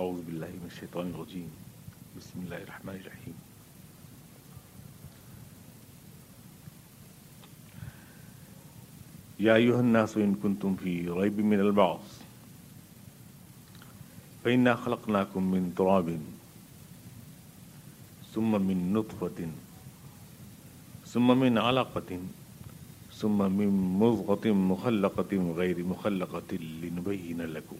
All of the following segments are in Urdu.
أعوذ بالله من الشيطان الرجيم. بسم الله الرحمن الرحيم. يا أيها الناس إن كنتم في ريب من البعث. فإنا خلقناكم من تراب ثم من نطفة ثم من علقة ثم من مضغة مخلقة غير مخلقة لنبين لكم.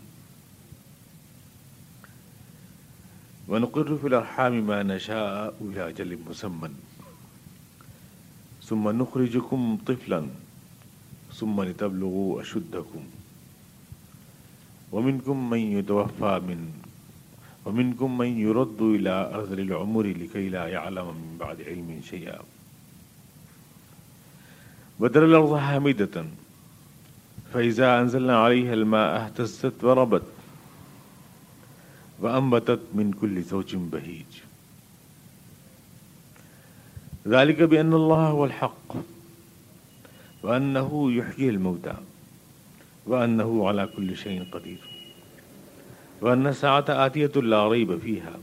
ونقر في الأرحام ما نشاء إلى أجل مسمى. ثم نخرجكم طفلا، ثم لتبلغوا أشدكم. ومنكم من يتوفى من، ومنكم من يرد إلى أرذل العمر لكي لا يعلم من بعد علم شيئا. وترى الأرض حامدة، فإذا أنزلنا عليها الماء اهتزت وربت. وأنبتت من كل زوج بهيج. ذلك بأن الله هو الحق وأنه يحيي الموتى وأنه على كل شيء قدير. وأن الساعة آتية لا ريب فيها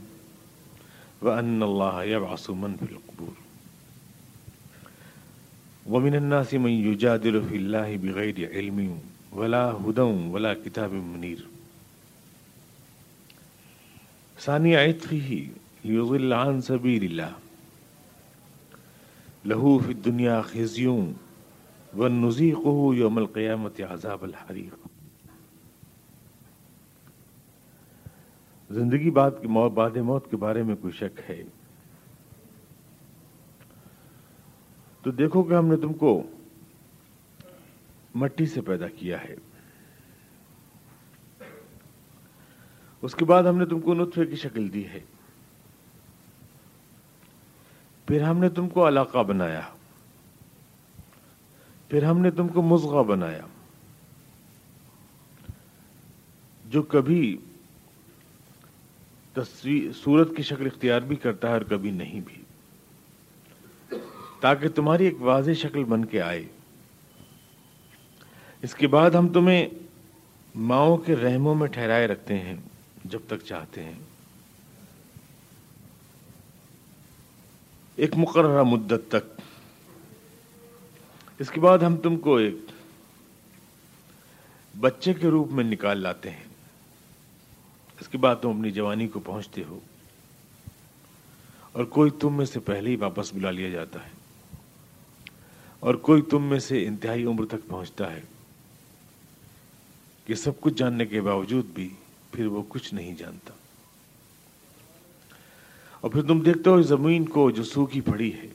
وأن الله يبعث من في القبور. ومن الناس من يجادل في الله بغير علم ولا هدى ولا كتاب منير. ثاني عطفه ليضل عن سبيل الله له في الدنيا خزي ونذيقه يوم القيامة عذاب الحريق۔ زندگی بعد کی موت، بعد موت کے بارے میں کوئی شک ہے؟ تو دیکھو کہ ہم نے تم کو مٹی سے پیدا کیا ہے۔ اس کے بعد ہم نے تم کو نطفے کی شکل دی ہے۔ پھر ہم نے تم کو علاقہ بنایا۔ پھر ہم نے تم کو مزغہ بنایا۔ جو کبھی تصویر، صورت کی شکل اختیار بھی کرتا ہے اور کبھی نہیں بھی۔ تاکہ تمہاری ایک واضح شکل بن کے آئے۔ اس کے بعد ہم تمہیں ماؤں کے رحموں میں ٹھہرائے رکھتے ہیں۔ جب تک چاہتے ہیں۔ ایک مقررہ مدت تک۔ اس کے بعد ہم تم کو ایک بچے کے روپ میں نکال لاتے ہیں۔ اس کے بعد تم اپنی جوانی کو پہنچتے ہو۔ اور کوئی تم میں سے پہلے ہی واپس بلا لیا جاتا ہے۔ اور کوئی تم میں سے انتہائی عمر تک پہنچتا ہے۔ کہ سب کچھ جاننے کے باوجود بھی پھر وہ کچھ نہیں جانتا۔ اور پھر تم دیکھتے ہو زمین کو جو سوکھی پڑی ہے۔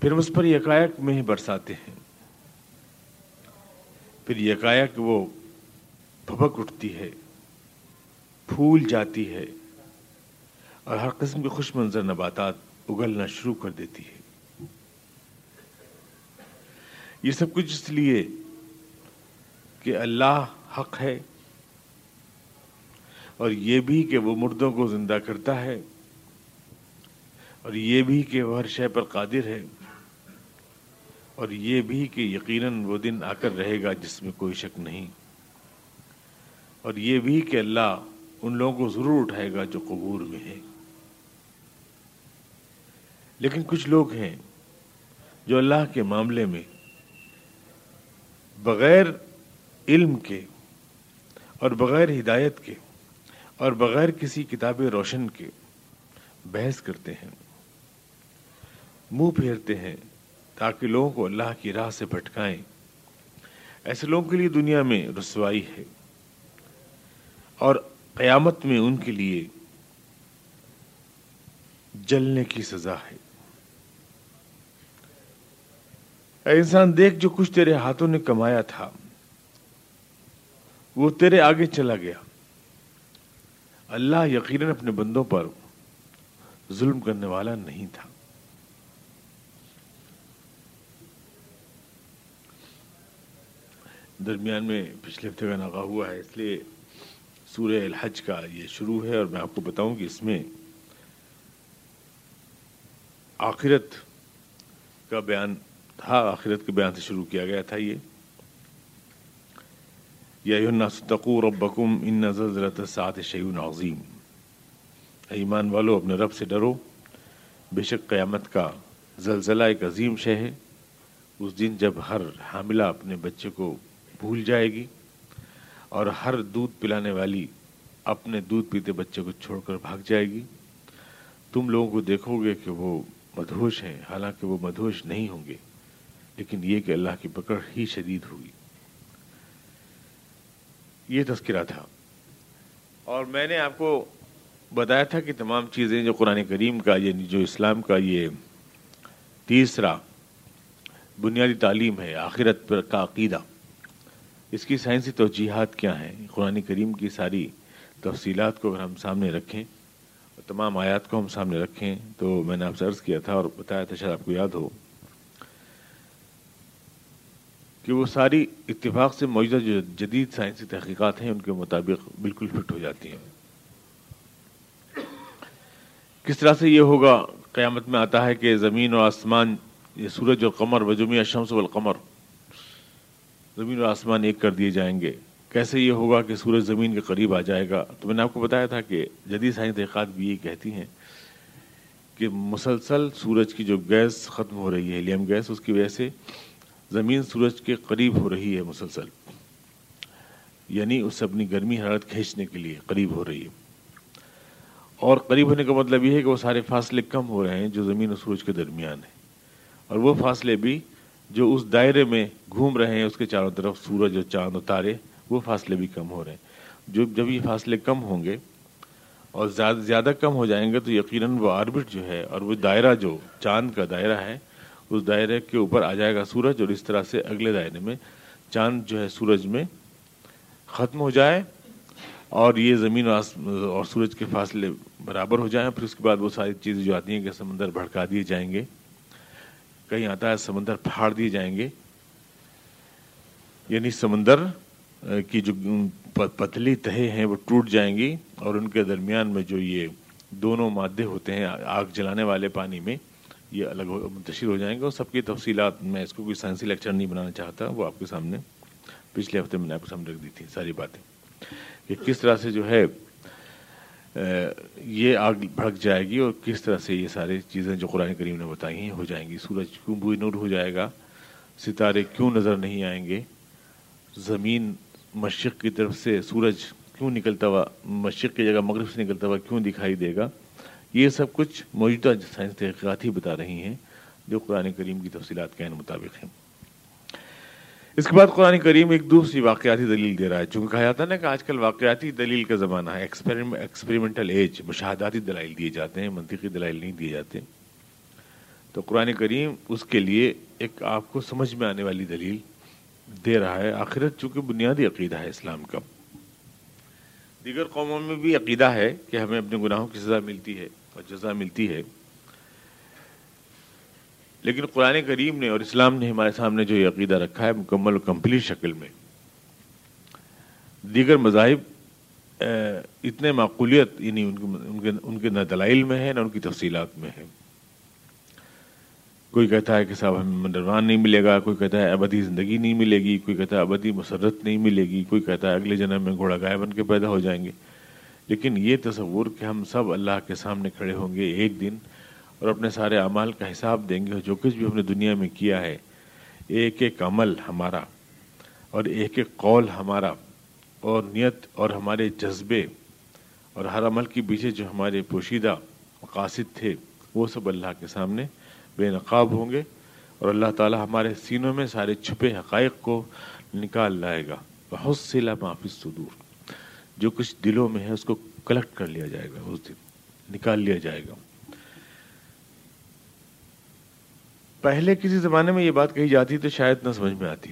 پھر اس پر یکایک میں ہی برساتے ہیں۔ پھر یکایک وہ پھپک اٹھتی ہے، پھول جاتی ہے اور ہر قسم کے خوش منظر نباتات اگلنا شروع کر دیتی ہے۔ یہ سب کچھ اس لیے کہ اللہ حق ہے۔ اور یہ بھی کہ وہ مردوں کو زندہ کرتا ہے۔ اور یہ بھی کہ وہ ہر شے پر قادر ہے۔ اور یہ بھی کہ یقیناً وہ دن آ کر رہے گا جس میں کوئی شک نہیں۔ اور یہ بھی کہ اللہ ان لوگوں کو ضرور اٹھائے گا جو قبور میں ہے لیکن کچھ لوگ ہیں جو اللہ کے معاملے میں بغیر علم کے اور بغیر ہدایت کے اور بغیر کسی کتاب روشن کے بحث کرتے ہیں۔ منہ پھیرتے ہیں تاکہ لوگوں کو اللہ کی راہ سے بھٹکائیں۔ ایسے لوگوں کے لیے دنیا میں رسوائی ہے۔ اور قیامت میں ان کے لیے جلنے کی سزا ہے۔ اے انسان، دیکھ جو کچھ تیرے ہاتھوں نے کمایا تھا۔ وہ تیرے آگے چلا گیا۔ اللہ یقیناً اپنے بندوں پر ظلم کرنے والا نہیں تھا۔ درمیان میں پچھلے ہفتے کا ناغا ہوا ہے، اس لیے سورہ الحج کا یہ شروع ہے اور میں آپ کو بتاؤں کہ اس میں آخرت کا بیان تھا، آخرت کے بیان سے شروع کیا گیا تھا یہ۔ یا ستقو ربکم ان زلزلۃ سات شعیون عظیم ایمان والو، اپنے رب سے ڈرو. بے شک قیامت کا زلزلہ ایک عظیم شے ہے. اس دن جب ہر حاملہ اپنے بچے کو بھول جائے گی اور ہر دودھ پلانے والی اپنے دودھ پیتے بچے کو چھوڑ کر بھاگ جائے گی، تم لوگوں کو دیکھو گے کہ وہ مدہوش ہیں. حالانکہ وہ مدہوش نہیں ہوں گے، لیکن یہ کہ اللہ کی پکڑ ہی شدید ہوگی۔ یہ تذکرہ تھا۔ اور میں نے آپ کو بتایا تھا کہ تمام چیزیں جو قرآن کریم کا یعنی جو اسلام کا یہ تیسرا بنیادی تعلیم ہے، آخرت پر کا عقیدہ، اس کی سائنسی توجیحات کیا ہیں؟ قرآن کریم کی ساری تفصیلات کو اگر ہم سامنے رکھیں، اور تمام آیات کو ہم سامنے رکھیں، تو میں نے آپ سے عرض کیا تھا اور بتایا تھا، شاید آپ کو یاد ہو۔ کہ وہ ساری اتفاق سے موجودہ جو جدید سائنسی تحقیقات ہیں ان کے مطابق بالکل فٹ ہو جاتی ہیں۔ کس طرح سے یہ ہوگا قیامت میں آتا ہے کہ زمین اور آسمان، یہ سورج اور قمر وجومی شمس والقمر، زمین اور آسمان ایک کر دیے جائیں گے۔ کیسے یہ ہوگا کہ سورج زمین کے قریب آ جائے گا؟ تو میں نے آپ کو بتایا تھا کہ جدید سائنس تحقیقات بھی یہ کہتی ہیں کہ مسلسل سورج کی جو گیس ختم ہو رہی ہے، ہیلیم گیس، اس کی وجہ سے زمین سورج کے قریب ہو رہی ہے مسلسل۔ یعنی اس سے اپنی گرمی حرارت کھینچنے کے لیے قریب ہو رہی ہے۔ اور قریب ہونے کا مطلب یہ ہے کہ وہ سارے فاصلے کم ہو رہے ہیں جو زمین اور سورج کے درمیان ہیں۔ اور وہ فاصلے بھی جو اس دائرے میں گھوم رہے ہیں، اس کے چاروں طرف سورج اور چاند اور تارے، وہ فاصلے بھی کم ہو رہے ہیں۔ جو جب یہ فاصلے کم ہوں گے اور زیادہ زیادہ کم ہو جائیں گے تو یقیناً وہ آربٹ جو ہے اور وہ دائرہ جو چاند کا دائرہ ہے اس دائرے کے اوپر آ جائے گا سورج اور اس طرح سے اگلے دائرے میں چاند جو ہے سورج میں ختم ہو جائے اور یہ زمین اور سورج کے فاصلے برابر ہو جائیں، پھر اس کے بعد وہ ساری چیزیں جو آتی ہیں کہ سمندر بھڑکا دیے جائیں گے، کہیں آتا ہے سمندر پھاڑ دیے جائیں گے یعنی سمندر کی جو پتلی تہے ہیں وہ ٹوٹ جائیں گی اور ان کے درمیان میں جو یہ دونوں مادے ہوتے ہیں آگ جلانے والے پانی میں یہ الگ منتشر ہو جائیں گے اور سب کی تفصیلات، میں اس کو کوئی سائنسی لیکچر نہیں بنانا چاہتا، وہ آپ کے سامنے پچھلے ہفتے میں نے آپ کے سامنے رکھ دی تھی، ساری باتیں۔ کہ کس طرح سے جو ہے یہ آگ بھڑک جائے گی اور کس طرح سے یہ ساری چیزیں جو قرآن کریم نے بتائی ہیں ہو جائیں گی۔ سورج کیوں بوئی نور ہو جائے گا؟ ستارے کیوں نظر نہیں آئیں گے؟ زمین مشرق کی طرف سے سورج کیوں نکلتا ہوا، مشرق کی جگہ مغرب سے نکلتا ہوا کیوں دکھائی دے گا؟ یہ سب کچھ موجودہ سائنس تحقیقات ہی بتا رہی ہیں جو قرآن کریم کی تفصیلات کے مطابق ہیں۔ اس کے بعد قرآن کریم ایک دوسری واقعاتی دلیل دے رہا ہے۔ چونکہ کہا جاتا ہے نا کہ آج کل واقعاتی دلیل کا زمانہ ہے۔ ایکسپیریمنٹل ایج مشاہداتی دلائل دیے جاتے ہیں، منطقی دلائل نہیں دیے جاتے۔ تو قرآن کریم اس کے لیے ایک آپ کو سمجھ میں آنے والی دلیل دے رہا ہے۔ آخرت چونکہ بنیادی عقیدہ ہے اسلام کا۔ دیگر قوموں میں بھی عقیدہ ہے کہ ہمیں اپنے گناہوں کی سزا ملتی ہے اور جزا ملتی ہے۔ لیکن قرآن کریم نے اور اسلام نے ہمارے سامنے جو یہ عقیدہ رکھا ہے، مکمل و کمپلیٹ شکل میں۔ دیگر مذاہب اتنے معقولیت یعنی ان کے نہ دلائل میں ہے نہ ان کی تفصیلات میں ہے کوئی کہتا ہے کہ صاحب ہمیں منڈروان نہیں ملے گا، کوئی کہتا ہے ابدی زندگی نہیں ملے گی، کوئی کہتا ہے ابدی مسرت نہیں ملے گی، کوئی کہتا ہے اگلے جنم میں گھوڑا گائے بن کے پیدا ہو جائیں گے۔ لیکن یہ تصور کہ ہم سب اللہ کے سامنے کھڑے ہوں گے ایک دن اور اپنے سارے اعمال کا حساب دیں گے اور جو کچھ بھی ہم نے دنیا میں کیا ہے، ایک ایک عمل ہمارا اور ایک ایک قول ہمارا اور نیت اور ہمارے جذبے اور ہر عمل کے پیچھے جو ہمارے پوشیدہ مقاصد تھے، وہ سب اللہ کے سامنے بے نقاب ہوں گے اور اللہ تعالی ہمارے سینوں میں سارے چھپے حقائق کو نکال لائے گا۔ بہت سے معافی صدور جو کچھ دلوں میں ہے اس کو کلیکٹ کر لیا جائے گا، اس دن نکال لیا جائے گا۔ پہلے کسی زمانے میں یہ بات کہی جاتی تو شاید نہ سمجھ میں آتی۔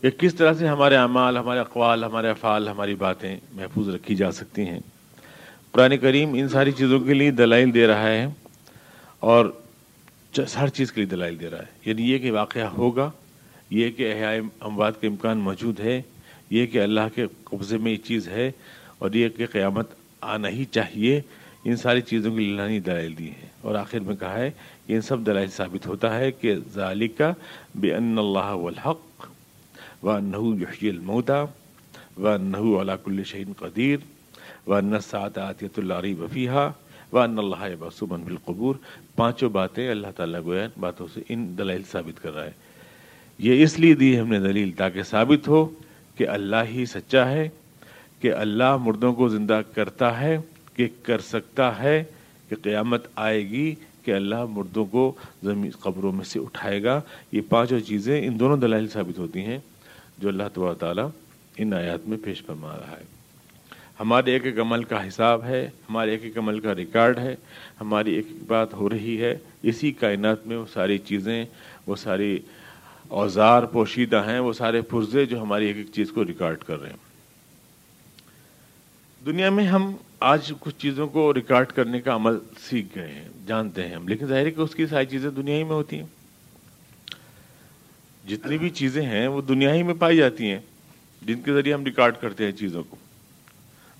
کہ کس طرح سے ہمارے اعمال، ہمارے اقوال، ہمارے افعال، ہماری باتیں محفوظ رکھی جا سکتی ہیں؟ قرآن کریم ان ساری چیزوں کے لیے دلائل دے رہا ہے۔ اور ہر چیز کے لیے دلائل دے رہا ہے۔ یعنی یہ کہ واقعہ ہوگا، یہ کہ احیاء اموات کا امکان موجود ہے، یہ کہ اللہ کے قبضے میں یہ چیز ہے اور یہ کہ قیامت آنا ہی چاہیے۔ ان ساری چیزوں کی لانی دلائل دی ہیں۔ اور آخر میں کہا ہے کہ ان سب دلائل ثابت ہوتا ہے کہ ذالکہ بے ان اللہ والحق و نحو یحی الموتا و نحو علاق الشعین قدیر و نسعت عطیت اللہ وفیحہ ان اللہ بسمن بالقبور پانچوں باتیں اللہ تعالیٰ گویا باتوں سے ان دلائل ثابت کر رہا ہے۔ یہ اس لیے دی ہم نے دلیل تاکہ ثابت ہو کہ اللہ ہی سچا ہے، کہ اللہ مردوں کو زندہ کرتا ہے، کہ کر سکتا ہے کہ قیامت آئے گی، کہ اللہ مردوں کو زمین قبروں میں سے اٹھائے گا۔ یہ پانچوں چیزیں ان دونوں دلائل ثابت ہوتی ہیں جو اللہ تبار تعالیٰ ان آیات میں پیش فرما رہا ہے۔ ہمارے ایک ایک عمل کا حساب ہے، ہمارے ایک ایک عمل کا ریکارڈ ہے، ہماری ایک ایک بات ہو رہی ہے۔ اسی کائنات میں وہ ساری چیزیں، وہ ساری اوزار پوشیدہ ہیں، وہ سارے پرزے جو ہماری ایک ایک چیز کو ریکارڈ کر رہے ہیں۔ دنیا میں ہم آج کچھ چیزوں کو ریکارڈ کرنے کا عمل سیکھ گئے ہیں، جانتے ہیں ہم، لیکن ظاہر ہے کہ اس کی ساری چیزیں دنیا ہی میں ہوتی ہیں۔ جتنی بھی چیزیں ہیں، وہ دنیا ہی میں پائی جاتی ہیں، جن کے ذریعے ہم ریکارڈ کرتے ہیں چیزوں کو۔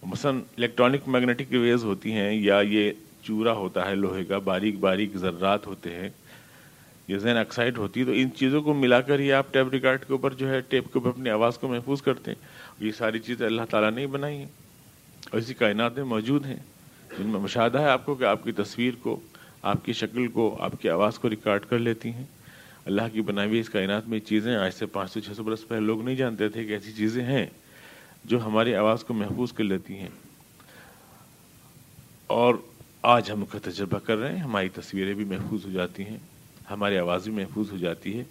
مثلا الیکٹرانک میگنیٹک ویز ہوتی ہیں یا یہ چورا ہوتا ہے لوہے کا، باریک باریک ذرات ہوتے ہیں، یہ زین آکسائڈ ہوتی ہے، تو ان چیزوں کو ملا کر ہی آپ ٹیپ ریکارڈ کے اوپر جو ہے ٹیپ کے اوپر اپنی آواز کو محفوظ کرتے ہیں۔ یہ ساری چیزیں اللہ تعالیٰ نے ہی بنائی ہیں۔ اور اسی کائنات میں موجود ہیں۔ جن میں مشاہدہ ہے آپ کو کہ آپ کی تصویر کو، آپ کی شکل کو، آپ کی آواز کو ریکارڈ کر لیتی ہیں۔ اللہ کی بنائی ہوئی اس کائنات میں چیزیں آج سے پانچ سو، چھ سو برس پہلے لوگ نہیں جانتے تھے کہ ایسی چیزیں ہیں۔ جو ہماری آواز کو محفوظ کر لیتی ہیں۔ اور آج ہم کا تجربہ کر رہے ہیں، ہماری تصویریں بھی محفوظ ہو جاتی ہیں، ہماری آواز بھی محفوظ ہو جاتی ہے۔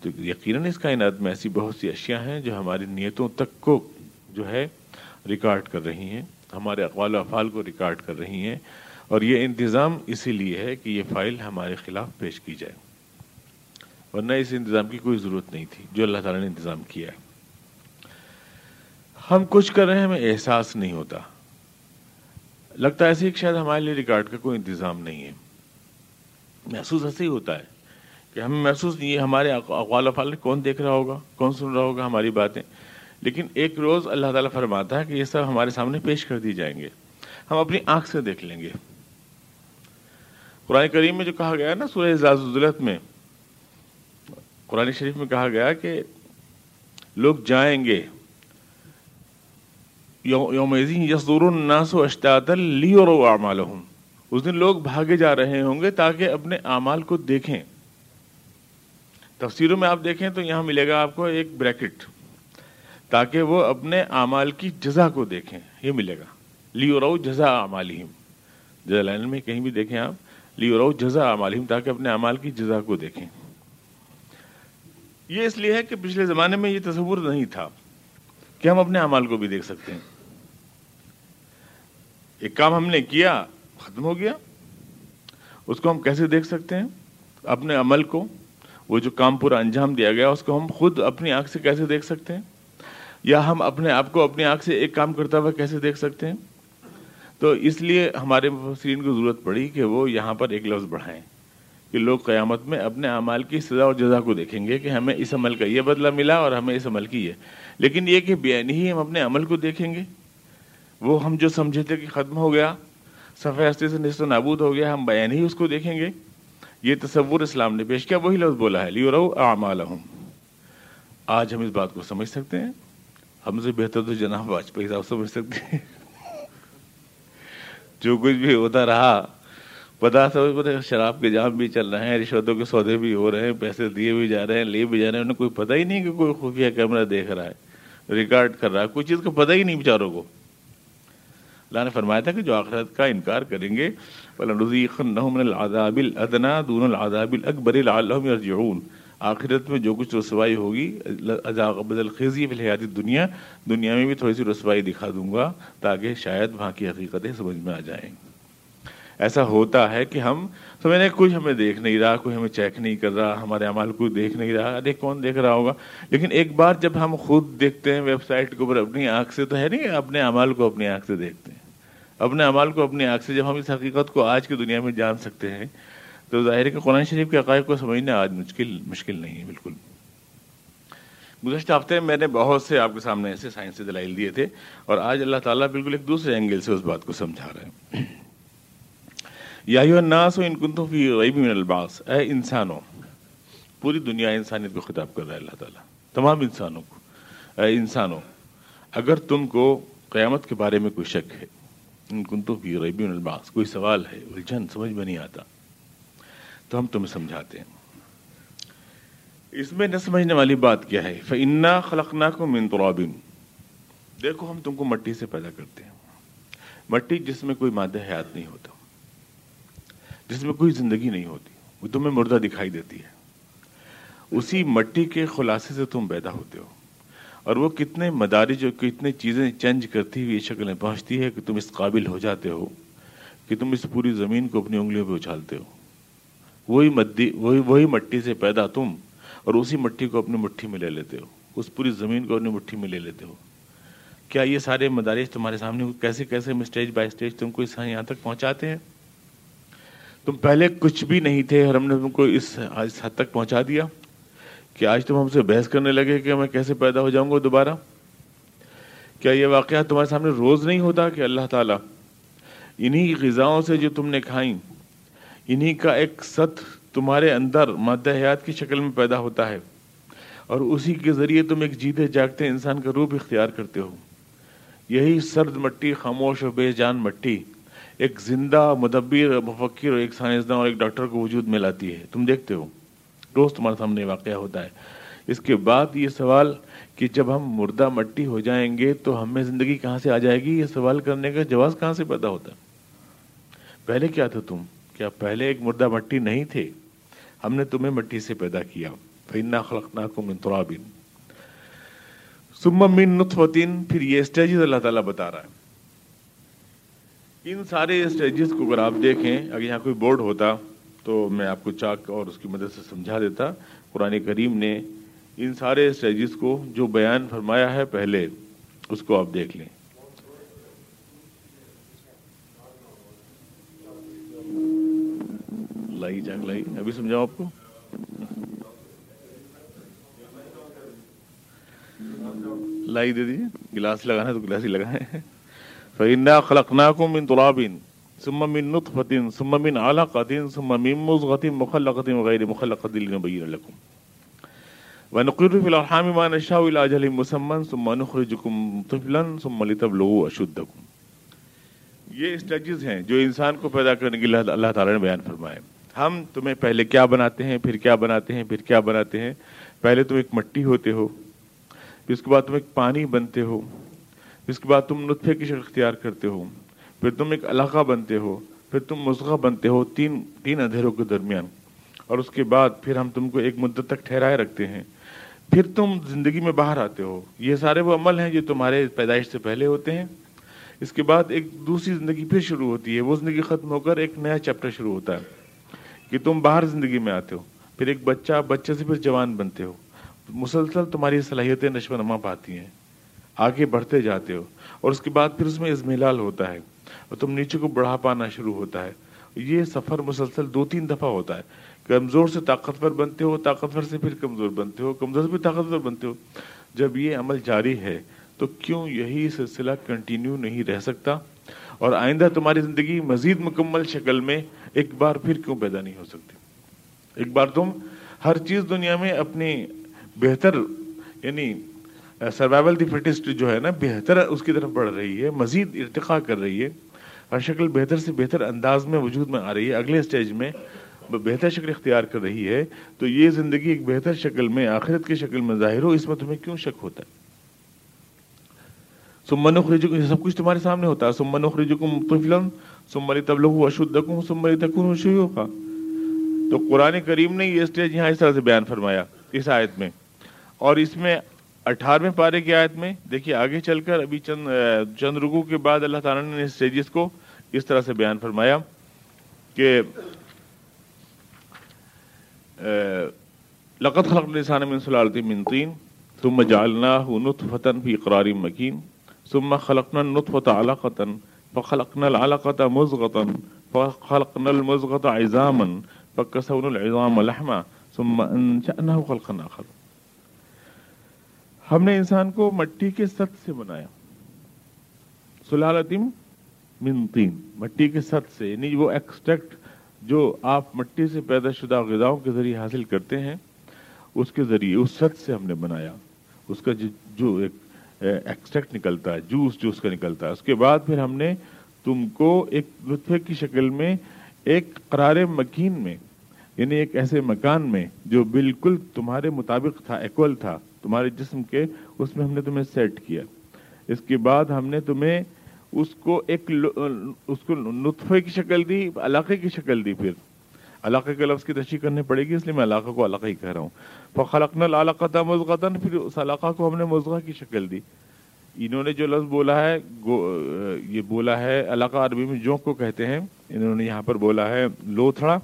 تو یقیناً اس کائنات میں ایسی بہت سی اشیاء ہیں جو ہماری نیتوں تک کو جو ہے ریکارڈ کر رہی ہیں۔ ہمارے اقوال و افعال کو ریکارڈ کر رہی ہیں۔ اور یہ انتظام اسی لیے ہے کہ یہ فائل ہمارے خلاف پیش کی جائے۔ ورنہ اس انتظام کی کوئی ضرورت نہیں تھی، جو اللہ تعالیٰ نے انتظام کیا ہے۔ ہم کچھ کر رہے ہیں، ہمیں احساس نہیں ہوتا۔ لگتا ہے ایسے کہ شاید ہمارے لیے ریکارڈ کا کوئی انتظام نہیں ہے۔ محسوس ایسے ہی ہوتا ہے کہ ہمیں محسوس نہیں ہے، ہمارے اقوال افعال کون دیکھ رہا ہوگا، کون سن رہا ہوگا ہماری باتیں۔ لیکن ایک روز اللہ تعالیٰ فرماتا ہے کہ یہ سب ہمارے سامنے پیش کر دی جائیں گے۔ ہم اپنی آنکھ سے دیکھ لیں گے۔ قرآن کریم میں جو کہا گیا نا سورہ اعزاز میں، قرآن شریف میں کہا گیا کہ لوگ جائیں گے۔ یوم یسدور الناس و اشتاط لی اور اس دن لوگ بھاگے جا رہے ہوں گے تاکہ اپنے اعمال کو دیکھیں۔ تفسیروں میں آپ دیکھیں تو یہاں ملے گا آپ کو ایک بریکٹ۔ تاکہ وہ اپنے اعمال کی جزا کو دیکھیں۔ یہ ملے گا۔ لی اور جزا اعمالہم جزا لائن میں کہیں بھی دیکھیں آپ۔ لی اور جزا اعمالہم تاکہ اپنے اعمال کی جزا کو دیکھیں۔ یہ اس لیے ہے کہ پچھلے زمانے میں یہ تصور نہیں تھا کہ ہم اپنے اعمال کو بھی دیکھ سکتے ہیں۔ ایک کام ہم نے کیا، ختم ہو گیا۔ اس کو ہم کیسے دیکھ سکتے ہیں؟ اپنے عمل کو، وہ جو کام پورا انجام دیا گیا، اس کو ہم خود اپنی آنکھ سے کیسے دیکھ سکتے ہیں؟ یا ہم اپنے آپ کو اپنی آنکھ سے ایک کام کرتا ہوا کیسے دیکھ سکتے ہیں؟ تو اس لیے ہمارے مفسرین کو ضرورت پڑی کہ وہ یہاں پر ایک لفظ بڑھائیں کہ لوگ قیامت میں اپنے اعمال کی سزا اور جزا کو دیکھیں گے کہ ہمیں اس عمل کا یہ بدلہ ملا اور ہمیں اس عمل کی یہ۔ لیکن یہ کہ بیان ہی ہم اپنے عمل کو دیکھیں گے۔ وہ ہم جو سمجھے تھے کہ ختم ہو گیا، صفحہ ہستے سے نصف و نابود ہو گیا، ہم بیان ہی اس کو دیکھیں گے۔ یہ تصور اسلام نے پیش کیا، وہی لفظ بولا ہے لیو رہو اعمال آج ہم اس بات کو سمجھ سکتے ہیں۔ ہم سے بہتر تو جناب واجپئی صاحب سمجھ سکتے ہیں۔ جو کچھ بھی ہوتا رہا پتا سمجھ پتہ شراب کے جام بھی چل رہے ہیں، رشوتوں کے سودے بھی ہو رہے ہیں، پیسے دیے بھی جا رہے ہیں، لیے بھی جا رہے ہیں۔ انہیں کوئی پتہ ہی نہیں کہ کوئی خفیہ کیمرہ دیکھ رہا ہے، ریکارڈ کر رہا ہے، کوئی چیز کا پتہ ہی نہیں بیچاروں کو۔ اللہ نے فرمایا تھا کہ جو آخرت کا انکار کریں گے العذاب دون العذاب الاکبر لعلهم آخرت میں جو کچھ رسوائی ہوگی بدل خیزی فی الحیات دنیا دنیا میں بھی تھوڑی سی رسوائی دکھا دوں گا تاکہ شاید وہاں کی حقیقتیں سمجھ میں آ جائیں۔ ایسا ہوتا ہے کہ ہم سمجھنے کچھ ہمیں دیکھ نہیں رہا، کوئی ہمیں چیک نہیں کر رہا، ہمارے عمال کو دیکھ نہیں رہا، ارے کون دیکھ رہا ہوگا؟ لیکن ایک بار جب ہم خود دیکھتے ہیں، ویب سائٹ کے اوپر اپنی آنکھ سے تو ہے نہیں، اپنے عمال کو اپنی آنکھ سے دیکھتے ہیں۔ اپنے عمال کو اپنی آنکھ سے جب ہم اس حقیقت کو آج کی دنیا میں جان سکتے ہیں، تو ظاہر ہے کہ قرآن شریف کے عقائد کو سمجھنا آج مشکل مشکل نہیں ہے، بالکل۔ گزشتہ ہفتے میں نے بہت سے آپ کے سامنے ایسے سائنسی دلائل دیے تھے اور آج اللہ تعالیٰ بالکل ایک دوسرے اینگل سے اس بات کو سمجھا رہے ہیں۔ یا الناس و ان کنتوں فی غیب من الباس اے انسانوں، پوری دنیا انسانیت کو خطاب کر رہا ہے اللہ تعالیٰ، تمام انسانوں کو۔ اے انسانوں، اگر تم کو قیامت کے بارے میں کوئی شک ہے ان کن تو بھی ربی الباس کوئی سوال ہے، الجھن، سمجھ میں نہیں آتا۔ تو ہم تمہیں سمجھاتے ہیں۔ اس میں نہ سمجھنے والی بات کیا ہے؟ فنا خلقنا کو من ترابن دیکھو، ہم تم کو مٹی سے پیدا کرتے ہیں۔ مٹی جس میں کوئی مادہ حیات نہیں ہوتا، جس میں کوئی زندگی نہیں ہوتی، وہ تمہیں مردہ دکھائی دیتی ہے۔ اسی مٹی کے خلاصے سے تم پیدا ہوتے ہو۔ اور وہ کتنے مدارج اور کتنے چیزیں چینج کرتی ہوئی شکل میں پہنچتی ہے کہ تم اس قابل ہو جاتے ہو، کہ تم اس پوری زمین کو اپنی انگلیوں پہ اچھالتے ہو۔ وہی مدی، وہی وہی مٹی سے پیدا تم اور اسی مٹی کو اپنی مٹھی میں لے لیتے ہو۔ اس پوری زمین کو اپنی مٹھی میں لے لیتے ہو۔ کیا یہ سارے مدارس تمہارے سامنے کیسے کیسے اسٹیج بائی اسٹیج تم کو اس یہاں تک پہنچاتے ہیں؟ تم پہلے کچھ بھی نہیں تھے اور ہم نے تم کو اس حد تک پہنچا دیا۔ کہ آج تم ہم سے بحث کرنے لگے کہ میں کیسے پیدا ہو جاؤں گا دوبارہ؟ کیا یہ واقعہ تمہارے سامنے روز نہیں ہوتا کہ اللہ تعالیٰ انہی غذاؤں سے جو تم نے کھائیں، انہی کا ایک ست تمہارے اندر مادہ حیات کی شکل میں پیدا ہوتا ہے اور اسی کے ذریعے تم ایک جیتے جاگتے انسان کا روپ اختیار کرتے ہو۔ یہی سرد مٹی، خاموش اور بے جان مٹی ایک زندہ، مدبر، مفکر اور ایک سائنسداں اور ایک ڈاکٹر کو وجود میں لاتی ہے۔ تم دیکھتے ہو۔ روز تمہارے سامنے واقعہ ہوتا ہے۔ اس کے بعد یہ سوال کہ جب ہم مردہ مٹی ہو جائیں گے تو ہمیں زندگی کہاں سے آ جائے گی؟ یہ سوال کرنے کا جواز کہاں سے پیدا ہوتا ہے؟ پہلے کیا تھا تم؟ کیا پہلے ایک مردہ مٹی نہیں تھے؟ ہم نے تمہیں مٹی سے پیدا کیا۔ خلقناکم من ترابن ثم من نطفتن پھر یہ اسٹیجز اللہ تعالیٰ بتا رہا ہے۔ ان سارے اسٹیجز کو اگر آپ دیکھیں، اگر یہاں کوئی بورڈ ہوتا تو میں آپ کو چاک اور اس کی مدد سے سمجھا دیتا۔ قرآن کریم نے ان سارے اسٹیجز کو جو بیان فرمایا ہے پہلے، اس کو آپ دیکھ لیں۔ لائی جنگ لائی۔ ابھی سمجھاؤ آپ کو؟ لائی دے دیجیے گلاس لگانا ہے تو گلاس ہی لگائے فإنا خلقناكم من تراب۔ ثم من نطفة، ثم من علقة، ثم من مضغة مخلقة وغير مخلقة لنبين لكم. ونقر في الأرحام ما نشاء إلى أجل مسمى، ثم نخرجكم طفلا، ثم لتبلغوا أشدكم. یہ اسٹیجز ہیں جو انسان کو پیدا کرنے کے لیے اللہ تعالیٰ نے بیان فرمائے. ہم تمہیں پہلے کیا بناتے ہیں، پھر کیا بناتے ہیں، پھر کیا بناتے ہیں؟ پہلے تم ایک مٹی ہوتے ہو، پھر اس کے بعد تم ایک پانی بنتے ہو، پھر اس کے بعد تم نطفے کی شکل اختیار کرتے ہو پھر تم ایک علاقہ بنتے ہو، پھر تم مضغہ بنتے ہو تین تین اندھیروں کے درمیان۔ اور اس کے بعد پھر ہم تم کو ایک مدت تک ٹھہرائے رکھتے ہیں۔ پھر تم زندگی میں باہر آتے ہو۔ یہ سارے وہ عمل ہیں جو تمہارے پیدائش سے پہلے ہوتے ہیں۔ اس کے بعد ایک دوسری زندگی پھر شروع ہوتی ہے۔ وہ زندگی ختم ہو کر ایک نیا چیپٹر شروع ہوتا ہے کہ تم باہر زندگی میں آتے ہو۔ پھر ایک بچہ، بچے سے پھر جوان بنتے ہو۔ مسلسل تمہاری صلاحیتیں نشو و نما پاتی ہیں۔ آگے بڑھتے جاتے ہو۔ اور اس کے بعد پھر اس میں ازمیلال ہوتا ہے۔ اور تم نیچے کو بڑھا پانا شروع ہوتا ہے۔ یہ سفر مسلسل دو تین دفعہ ہوتا ہے۔ کمزور سے طاقتور بنتے ہو، طاقتور سے پھر کمزور بنتے ہو، کمزور سے پھر طاقتور بنتے ہو۔ جب یہ عمل جاری ہے تو کیوں یہی سلسلہ کنٹینیو نہیں رہ سکتا؟ اور آئندہ تمہاری زندگی مزید مکمل شکل میں ایک بار پھر کیوں پیدا نہیں ہو سکتی؟ ایک بار تم ہر چیز دنیا میں اپنی بہتر یعنی سروائول دی فٹسٹ جو ہے نا، بہتر اس کی طرف بڑھ رہی ہے، مزید ارتقا کر رہی ہے، ہر شکل بہتر سے بہتر انداز میں وجود میں آ رہی ہے۔ اگلے اسٹیج میں بہتر شکل اختیار کر رہی ہے، تو یہ زندگی ایک بہتر شکل میں، آخرت کی شکل میں ظاہر ہو، اس میں تمہیں کیوں شک ہوتا ہے؟ سمن اخرجکم سب کچھ تمہارے سامنے ہوتا ہے۔ سمن اخرجکم طفلا، ثم لتبلغوا اشدکم، ثم لتكونوا شيوخا تو قرآن کریم نے یہ اسٹیج یہاں اس طرح سے بیان فرمایا، اس آیت میں۔ اور اس میں اٹھارہویں پارے کی آیت میں، دیکھیے آگے چل کر ابھی چند چند رکو کے بعد اللہ تعالیٰ نے اسٹیجز کو اس طرح سے بیان فرمایا کہ لقد خلق الانسان من سلالة من طين ثم جعلناه نطفة في قرار مكين ثم خلقنا النطفة علقة، فخلقنا العلقة مزغة فخلقنا المزغة عظاما فكسونا العظام لحما، ثم انشأناه خلقا آخر. ہم نے انسان کو مٹی کے ست سے بنایا۔ سلالتم من تین، مٹی کے ست سے یعنی وہ ایکسٹریکٹ جو آپ مٹی سے پیدا شدہ غذاؤں کے ذریعے حاصل کرتے ہیں، اس کے ذریعے، اس ست سے ہم نے بنایا۔ اس کا جو ایک ایکسٹریکٹ نکلتا ہے جوس جوس کا نکلتا ہے۔ اس کے بعد پھر ہم نے تم کو ایک لطفے کی شکل میں ایک قرار مکین میں یعنی ایک ایسے مکان میں جو بالکل تمہارے مطابق تھا ایکول تھا۔ تمہارے جسم کے، اس میں ہم نے تمہیں سیٹ کیا۔ اس کے بعد ہم نے تمہیں اس کو ایک اس کو نطفے کی شکل دی، علاقے کی شکل دی پھر۔ علاقے کے لفظ کی تشریح کرنی پڑے گی، اس لیے میں علاقہ کو علاقہ ہی کہہ رہا ہوں۔ فخلقنا العلاقہ مزغتن پھر اس علاقہ کو ہم نے مزغہ کی شکل دی۔ انہوں نے جو لفظ بولا ہے یہ بولا ہے، علاقہ عربی میں جونک کو کہتے ہیں، انہوں نے یہاں پر بولا ہے لوتھڑا۔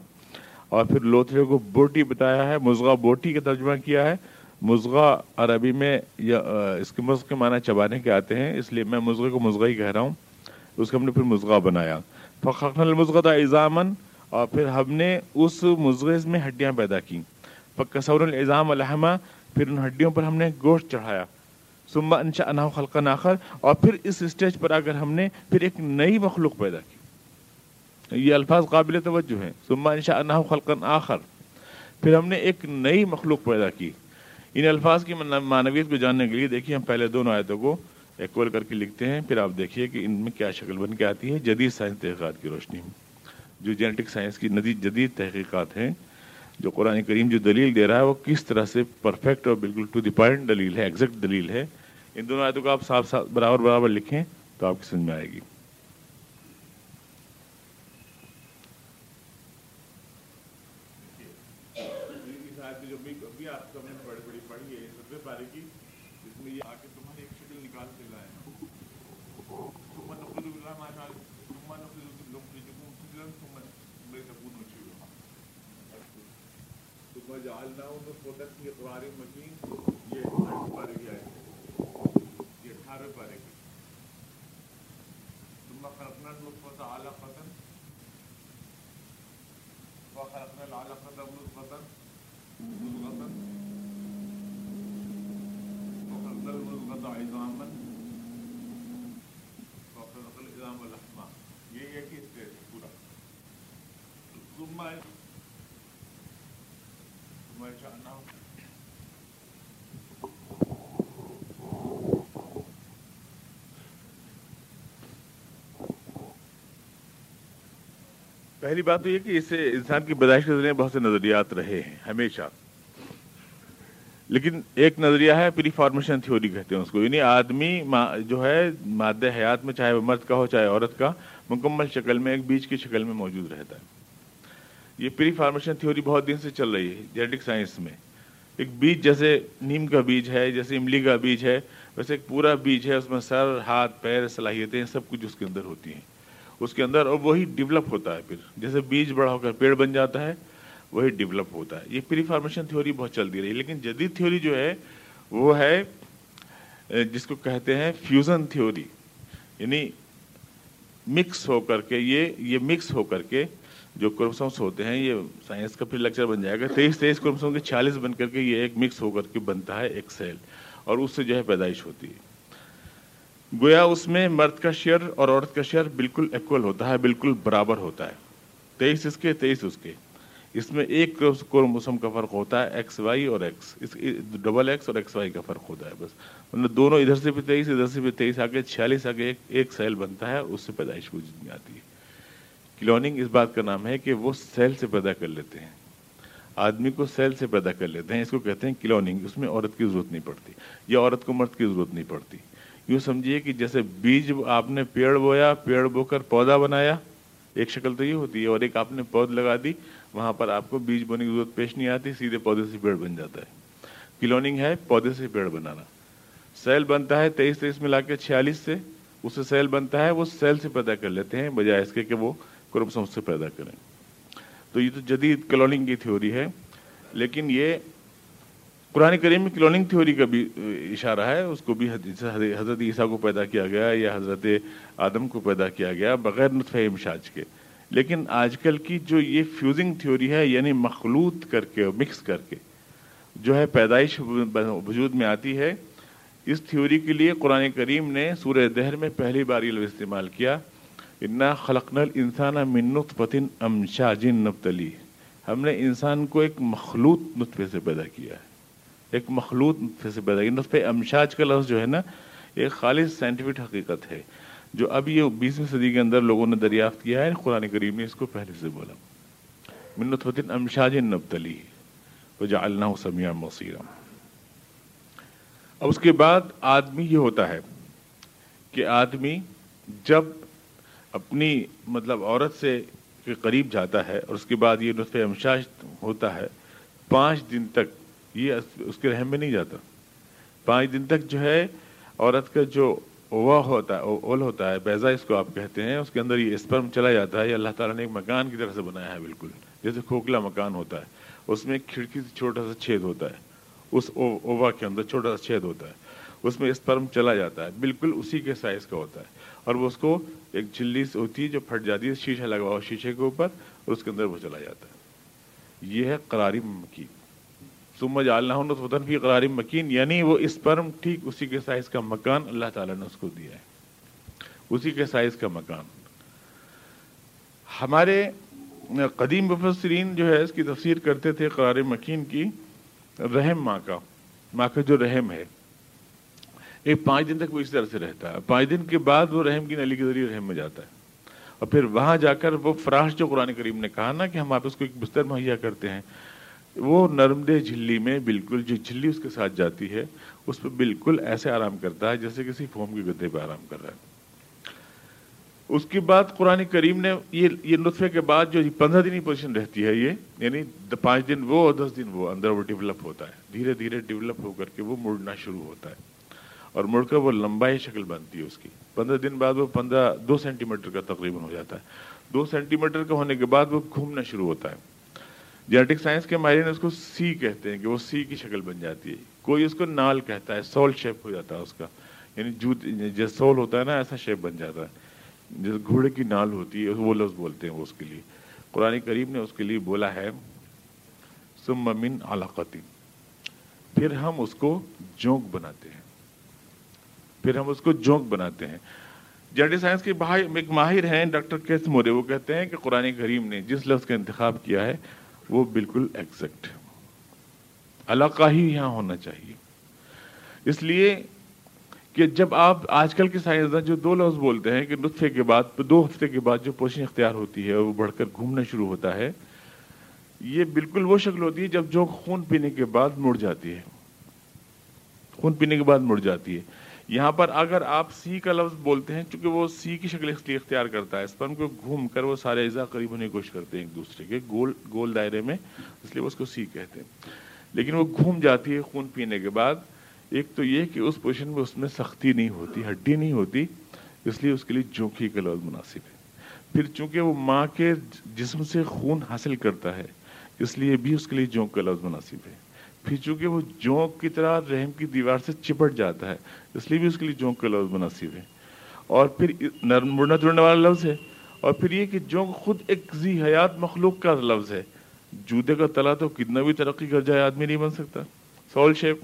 اور پھر لوتھڑے کو بوٹی بتایا ہے، مزغہ بوٹی کا ترجمہ کیا ہے۔ مزغہ عربی میں یا اس کے مزغ کے معنی چبانے کے آتے ہیں، اس لیے میں مزغے کو مزغہ ہی کہہ رہا ہوں۔ اس کو ہم نے پھر مزغہ بنایا۔ فخرن المزغہ ایزامن اور پھر ہم نے اس مزغز میں ہڈیاں پیدا کی فکسور الزام الحمہ پھر ان ہڈیوں پر ہم نے گوشت چڑھایا۔ سما انشا اناح خلقن آخر، اور پھر اس اسٹیج پر اگر ہم نے پھر ایک نئی مخلوق پیدا کی۔ یہ الفاظ قابل توجہ ہیں۔ سما انشا اناح خلقن آخر، پھر ہم نے ایک نئی مخلوق پیدا کی۔ ان الفاظ کی معنویت کو جاننے کے لیے دیکھیے ہم پہلے دونوں آیتوں کو ایکول کر کے لکھتے ہیں، پھر آپ دیکھیے کہ ان میں کیا شکل بن کے آتی ہے۔ جدید سائنس تحقیقات کی روشنی۔ میں جو جینیٹک سائنس کی جدید تحقیقات ہیں، جو قرآن کریم جو دلیل دے رہا ہے، وہ کس طرح سے پرفیکٹ اور بالکل ٹو دی پوائنٹ دلیل ہے ایگزیکٹ دلیل ہے۔ ان دونوں آیتوں کو آپ صاف صاف برابر برابر لکھیں تو آپ کی سمجھ میں آئے گی۔ اللہ قدرت یہ قرآن مجید، یہ اٹھ پارے کی آئے یہ اٹھارہ پارے کی ثم خلقنا النطفة علقة وخلقنا العلقة مضغة مضغة وخلقنا المضغة یہ ایک ہی اسٹیٹ ہے پورا۔ ثم پہلی بات تو یہ کہ اس سے انسان کی پیدائش کے ذریعے بہت سے نظریات رہے ہیں، ہمیشہ۔ لیکن ایک نظریہ ہے، پری فارمیشن تھیوری کہتے ہیں اس کو۔ یعنی آدمی جو ہے، مادہ حیات میں چاہے وہ مرد کا ہو، چاہے عورت کا، مکمل شکل میں، ایک بیج کی شکل میں موجود رہتا ہے۔ یہ پری فارمیشن تھیوری بہت دن سے چل رہی ہے جینیٹک سائنس میں۔ ایک بیج جیسے نیم کا بیج ہے، جیسے املی کا بیج ہے، ویسے ایک پورا بیج ہے، اس میں سر، ہاتھ، پیر، صلاحیتیں سب کچھ اس کے اندر ہوتی ہیں۔ اس کے اندر اور وہی ڈیولپ ہوتا ہے پھر۔ جیسے بیج بڑا ہو کر پیڑ بن جاتا ہے، وہی ڈیولپ ہوتا ہے۔ یہ پری فارمیشن تھیوری بہت چلتی رہی لیکن جدید تھیوری جو ہے، وہ ہے جس کو کہتے ہیں فیوزن تھیوری یعنی مکس ہو کر کے، یہ یہ مکس ہو کر کے جو کرومسومس ہوتے ہیں، یہ سائنس کا پھر لیکچر بن جائے گا۔ تیئیس تیئیس کرومسوم کے چھیالیس بن کر کے یہ ایک مکس ہو کر کے بنتا ہے ایک سیل اور اس سے جو ہے پیدائش ہوتی ہے۔ گویا اس میں مرد کا شیئر اور عورت کا شیئر بالکل ایکول ہوتا ہے، بالکل برابر ہوتا ہے۔ تیئیس اس کے، تیئیس اس کے۔ اس میں ایک کروموسوم کا فرق ہوتا ہے ایکس وائی اور ایکس اس ڈبل ایکس اور ایکس وائی کا فرق ہوتا ہے بس۔ مطلب دونوں ادھر سے بھی تیئیس، ادھر سے بھی تیئیس، آگے چھیالیس، آگے ایک ایک سیل بنتا ہے، اس سے پیدائش وجود میں آتی ہے۔ کلوننگ اس بات کا نام ہے کہ وہ سیل سے پیدا کر لیتے ہیں۔ آدمی کو سیل سے پیدا کر لیتے ہیں، اس کو کہتے ہیں کلوننگ اس میں عورت کی ضرورت نہیں پڑتی، یا عورت کو مرد کی ضرورت نہیں پڑتی۔ یوں سمجھیے کہ جیسے بیج آپ نے پیڑ بویا، پیڑ بو کر پودا بنایا، ایک شکل تو یہ ہوتی ہے، اور ایک آپ نے پود لگا دی، وہاں پر آپ کو بیج بونے کی ضرورت پیش نہیں آتی، سیدھے پودے سے پیڑ بن جاتا ہے۔ کلوننگ ہے پودے سے پیڑ بنانا۔ سیل بنتا ہے تیئیس تیئیس ملا کے چھیالیس سے، اس سے سیل بنتا ہے، وہ سیل سے پیدا کر لیتے ہیں، بجائے اس کے کہ وہ کرومسوم سے پیدا کریں۔ تو یہ تو جدید کلوننگ کی تھیوری ہے، لیکن یہ قرآن کریم میں کلوننگ تھیوری کا بھی اشارہ ہے، اس کو بھی حضرت عیسیٰ کو پیدا کیا گیا یا حضرت آدم کو پیدا کیا گیا بغیر نطف امشاج کے۔ لیکن آج کل کی جو یہ فیوزنگ تھیوری ہے یعنی مخلوط کر کے مکس کر کے جو ہے پیدائش وجود میں آتی ہے، اس تھیوری کے لیے قرآن کریم نے سورہ دہر میں پہلی بار یہ استعمال کیا۔ انا خلقنل انسان منت پتن امشاجن نبتلی ہم نے انسان کو ایک مخلوط نطفے سے پیدا کیا ہے۔ ایک مخلوط نطفے سے پیدا کی نطفہ امشاج کا لفظ جو ہے نا ایک خالص سائنٹیفک حقیقت ہے۔ جو اب یہ بیسویں صدی کے اندر لوگوں نے دریافت کیا ہے، قرآن کریم نے اس کو پہلے سے بولا۔ منت امشاج نبتلی وجعلناه سمیع مصیرا اب اس کے بعد آدمی یہ ہوتا ہے کہ آدمی جب اپنی مطلب عورت سے کے قریب جاتا ہے اور اس کے بعد یہ نطف امشاج ہوتا ہے، پانچ دن تک یہ اس کے رحم میں نہیں جاتا۔ پانچ دن تک جو ہے عورت کا جو اووا ہوتا ہے، اول ہوتا ہے بیزا اس کو آپ کہتے ہیں، اس کے اندر یہ اسپرم چلا جاتا ہے، یہ اللہ تعالیٰ نے ایک مکان کی طرح سے بنایا ہے بالکل۔ جیسے کھوکھلا مکان ہوتا ہے، اس میں ایک کھڑکی سے چھوٹا سا چھید ہوتا ہے، اس اووا کے اندر چھوٹا سا چھید ہوتا ہے۔ اس میں اسپرم چلا جاتا ہے۔ بالکل اسی کے سائز کا ہوتا ہے۔ اور وہ اس کو ایک جھلی سے ہوتی ہے جو پھٹ جاتی ہے، شیشہ لگا ہوا شیشے کے اوپر اور اس کے اندر وہ چلا جاتا ہے۔ یہ ہے قراری مکین۔ سمجھ اللہ وطن کی قراری مکین یعنی وہ اسپرم ٹھیک اسی کے سائز کا مکان اللہ تعالیٰ نے اس کو دیا ہے۔ اسی کے سائز کا مکان۔ ہمارے قدیم مفسرین جو ہے اس کی تفسیر کرتے تھے قرار مکین کی رحم ماں کا۔ ماں کا جو رحم ہے۔ ایک پانچ دن تک وہ اس طرح سے رہتا ہے۔ پانچ دن کے بعد وہ رحم کی نلی کے ذریعے رحم میں جاتا ہے۔ اور پھر وہاں جا کر وہ فراش جو قرآن کریم نے کہا نا کہ ہم آپ اس کو ایک بستر مہیا کرتے ہیں، وہ نرمدے جھلی میں بالکل جو جھلی اس کے ساتھ جاتی ہے، اس پہ بالکل ایسے آرام کرتا ہے جیسے کسی فوم کے گدے پہ آرام کر رہا ہے۔ اس کے بعد قرآن کریم نے یہ یہ نطفے کے بعد جو پندرہ دن کی پوزیشن رہتی ہے، یہ یعنی پانچ دن وہ اور دس دن وہ اندر وہ ڈیولپ ہوتا ہے۔ دھیرے دھیرے ڈیولپ ہو کر کے وہ مڑنا شروع ہوتا ہے۔ اور مڑ کر وہ لمبائی شکل بنتی ہے اس کی۔ پندرہ دن بعد وہ پندرہ، دو سینٹی میٹر کا تقریباً ہو جاتا ہے۔ دو سینٹی میٹر کا ہونے کے بعد وہ گھومنا شروع ہوتا ہے۔ جینیٹک سائنس کے ماہرین اس کو سی کہتے ہیں کہ وہ سی کی شکل بن جاتی ہے۔ کوئی اس کو نال کہتا ہے، سول شیپ ہو جاتا ہے اس کا۔ یعنی جیسے یعنی سول ہوتا ہے نا، ایسا شیپ بن جاتا ہے۔ جیسے گھوڑے کی نال ہوتی ہے، وہ لفظ بولتے ہیں وہ اس کے لیے۔ قرآن کریم نے اس کے لیے بولا ہے سم من علاقتی پھر ہم اس کو جونک بناتے ہیں۔ پھر ہم اس کو جونک بناتے ہیں۔ جیڈی سائنس کے ایک ماہر ہیں، ڈاکٹر کیس مورے، وہ کہتے ہیں کہ قرآن کریم نے جس لفظ کا انتخاب کیا ہے، وہ بالکل ایکزیکٹ علاقہ ہی یہاں ہونا چاہیے۔ اس لیے کہ جب آپ آج کل کے سائنسداں جو دو لفظ بولتے ہیں، کہ نطفے کے بعد، دو ہفتے کے بعد جو پوشن اختیار ہوتی ہے، وہ بڑھ کر گھومنا شروع ہوتا ہے، یہ بالکل وہ شکل ہوتی ہے جب جو خون پینے کے بعد مڑ جاتی ہے۔ خون پینے کے بعد مڑ جاتی ہے۔ یہاں پر اگر آپ سی کا لفظ بولتے ہیں، چونکہ وہ سی کی شکل اختیار کرتا ہے، اس پر کو گھوم کر وہ سارے اجزاء قریب ہونے کی کوشش کرتے ہیں ایک دوسرے کے، گول گول دائرے میں، اس لیے وہ اس کو سی کہتے ہیں۔ لیکن وہ گھوم جاتی ہے خون پینے کے بعد۔ ایک تو یہ کہ اس پوزیشن میں اس میں سختی نہیں ہوتی، ہڈی نہیں ہوتی، اس لیے اس کے لیے جوکی کا لفظ مناسب ہے۔ پھر چونکہ وہ ماں کے جسم سے خون حاصل کرتا ہے، اس لیے بھی اس کے لیے جونک کا لفظ مناسب ہے۔ پھر چونکہ وہ جونک کی طرح رحم کی دیوار سے چپٹ جاتا ہے، اس لیے بھی اس کے لیے جونک کا لفظ مناسب ہے۔ اور پھر نرم مڑنا جڑنے والا لفظ ہے۔ اور پھر یہ کہ جونک خود ایک زی حیات مخلوق کا لفظ ہے۔ جوتے کا تلا تو کتنا بھی ترقی کر جائے آدمی نہیں بن سکتا۔ سول شیپ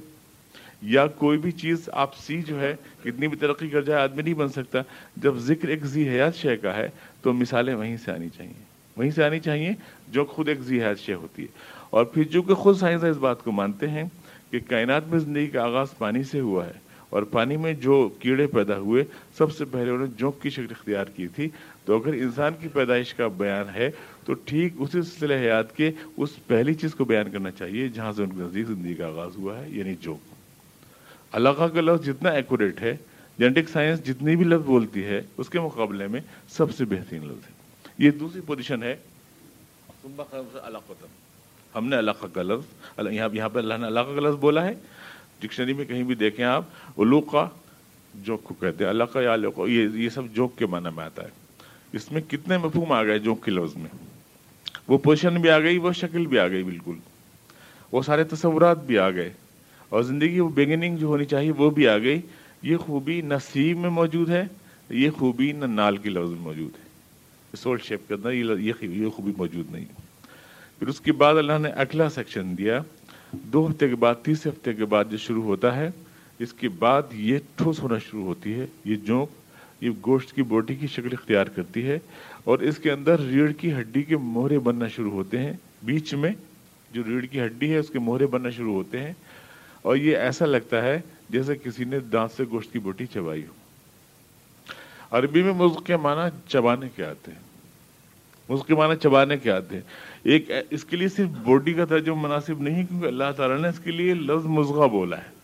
یا کوئی بھی چیز آپ سی جو ہے، کتنی بھی ترقی کر جائے آدمی نہیں بن سکتا۔ جب ذکر ایک زی حیات شے کا ہے، تو مثالیں وہیں سے آنی چاہیے۔ وہیں سے آنی چاہیے جو خود ایک زی حیات شے ہوتی ہے۔ اور پھر چونکہ خود سائنس اس بات کو مانتے ہیں کہ کائنات میں زندگی کا آغاز پانی سے ہوا ہے اور پانی میں جو کیڑے پیدا ہوئے، سب سے پہلے انہوں نے جوک کی شکل اختیار کی تھی۔ تو اگر انسان کی پیدائش کا بیان ہے، تو ٹھیک اسی سلسلہ حیات کے اس پہلی چیز کو بیان کرنا چاہیے جہاں سے ان کے نزدیک زندگی کا آغاز ہوا ہے یعنی جوک علاقہ کا لفظ جتنا ایکوریٹ ہے جینٹک سائنس جتنی بھی لفظ بولتی ہے، اس کے مقابلے میں سب سے بہترین لفظ ہے۔ یہ دوسری پوزیشن ہے۔ ہم نے علاقہ کا لفظ یہاں پہ اللہ نے علاقہ کا لفظ بولا ہے۔ ڈکشنری میں کہیں بھی دیکھیں آپ الوقا جوک کو کہتے ہیں، علاقہ یا یہ یہ سب جوک کے معنی میں آتا ہے۔ اس میں کتنے مفہوم آ گئے جوک کے لفظ میں۔ وہ پوزیشن بھی آ گئی، وہ شکل بھی آ گئی بالکل۔ وہ سارے تصورات بھی آ گئے۔ اور زندگی وہ بگننگ جو ہونی چاہیے وہ بھی آ گئی۔ یہ خوبی نہ سیب میں موجود ہے، یہ خوبی نہ نال کی لفظ میں موجود ہے۔ سول شیپ کے اندر یہ خوبی موجود نہیں۔ پھر اس کے بعد اللہ نے اگلا سیکشن دیا۔ دو ہفتے کے بعد، تیسرے ہفتے کے بعد جو شروع ہوتا ہے، اس کے بعد یہ ٹھوس ہونا شروع ہوتی ہے۔ یہ جونک یہ گوشت کی بوٹی کی شکل اختیار کرتی ہے۔ اور اس کے اندر ریڑھ کی ہڈی کے مہرے بننا شروع ہوتے ہیں۔ بیچ میں جو ریڑھ کی ہڈی ہے، اس کے مہرے بننا شروع ہوتے ہیں۔ اور یہ ایسا لگتا ہے جیسے کسی نے دانت سے گوشت کی بوٹی چبائی ہو۔ عربی میں مزق کے معنی چبانے کے آتے ہیں۔ مزق کے معنی چبانے کے آتے ہیں۔ ایک اس کے لیے صرف بوٹی کا ترجمہ مناسب نہیں، کیونکہ اللہ تعالیٰ نے اس کے لیے لفظ مزغہ بولا ہے۔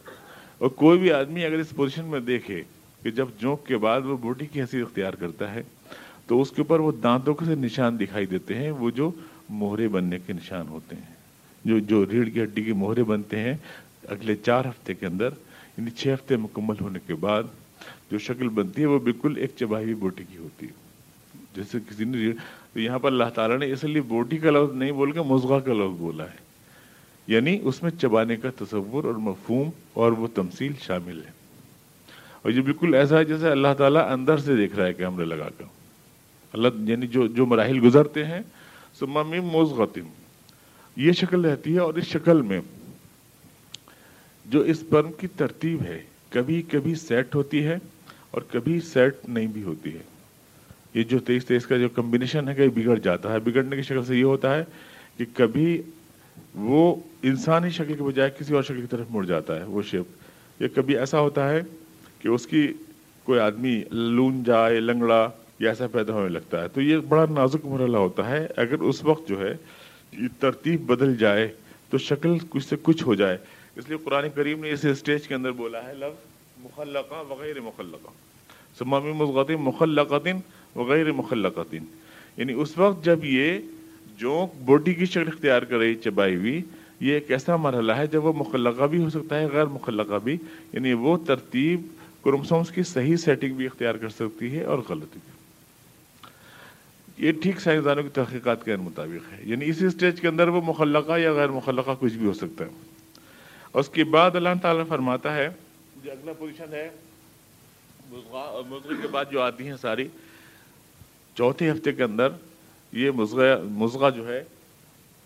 اور کوئی بھی آدمی اگر اس پوزیشن میں دیکھے کہ جب جوک کے بعد وہ بوٹی کی حیثیت اختیار کرتا ہے، تو اس کے اوپر وہ دانتوں کے سے نشان دکھائی دیتے ہیں، وہ جو موہرے بننے کے نشان ہوتے ہیں۔ جو جو ریڑھ کی ہڈی کے موہرے بنتے ہیں، اگلے چار ہفتے کے اندر یعنی چھ ہفتے مکمل ہونے کے بعد جو شکل بنتی ہے، وہ بالکل ایک چبائی ہوئی بوٹی کی ہوتی ہے۔ جیسے کسی نے تو یہاں پر اللہ تعالیٰ نے اس لیے بوٹی کا لفظ نہیں بول کے مزغہ کا لفظ بولا ہے۔ یعنی اس میں چبانے کا تصور اور مفہوم اور وہ تمثیل شامل ہے۔ اور یہ بالکل ایسا ہے جیسے اللہ تعالیٰ اندر سے دیکھ رہا ہے کیمرے لگا کر۔ اللہ یعنی جو جو مراحل گزرتے ہیں سمام موزغتم یہ شکل رہتی ہے اور اس شکل میں جو اس پرم کی ترتیب ہے، کبھی کبھی سیٹ ہوتی ہے اور کبھی سیٹ نہیں بھی ہوتی ہے۔ یہ جو تیئیس تیئیس کا جو کمبینیشن ہے کہیں بگڑ جاتا ہے۔ بگڑنے کی شکل سے یہ ہوتا ہے کہ کبھی وہ انسانی شکل کے بجائے کسی اور شکل کی طرف مڑ جاتا ہے، وہ شیپ یا کبھی ایسا ہوتا ہے کہ اس کی کوئی آدمی لون جائے، لنگڑا یا ایسا پیدا ہونے لگتا ہے۔ تو یہ بڑا نازک مرحلہ ہوتا ہے۔ اگر اس وقت جو ہے یہ ترتیب بدل جائے تو شکل کچھ سے کچھ ہو جائے۔ اس لیے قرآن کریم نے اس اسٹیج کے اندر بولا ہے، لفظ مخلقہ وغیر مخلقہ۔ سمامی مغت مخلقاتین وغیر مخلقاتین یعنی اس وقت جب یہ جو بوڈی کی شکل اختیار کر رہی چبائی ہوئی، یہ ایک ایسا مرحلہ ہے جب وہ مخلقہ بھی ہو سکتا ہے، غیر مخلقہ بھی۔ یعنی وہ ترتیب کرومسومس کی صحیح سیٹنگ بھی اختیار کر سکتی ہے اور غلطی بھی۔ یہ ٹھیک سائنسدانوں کی تحقیقات کے مطابق ہے۔ یعنی اسی اسٹیج کے اندر وہ مخلقہ یا غیر مخلقہ کچھ بھی ہو سکتا ہے۔ اور اس کے بعد اللہ تعالیٰ فرماتا ہے جو اگلا پوزیشن ہے کے بعد جو آتی ہیں ساری چوتھے ہفتے کے اندر یہ مزغہ مزغہ جو ہے،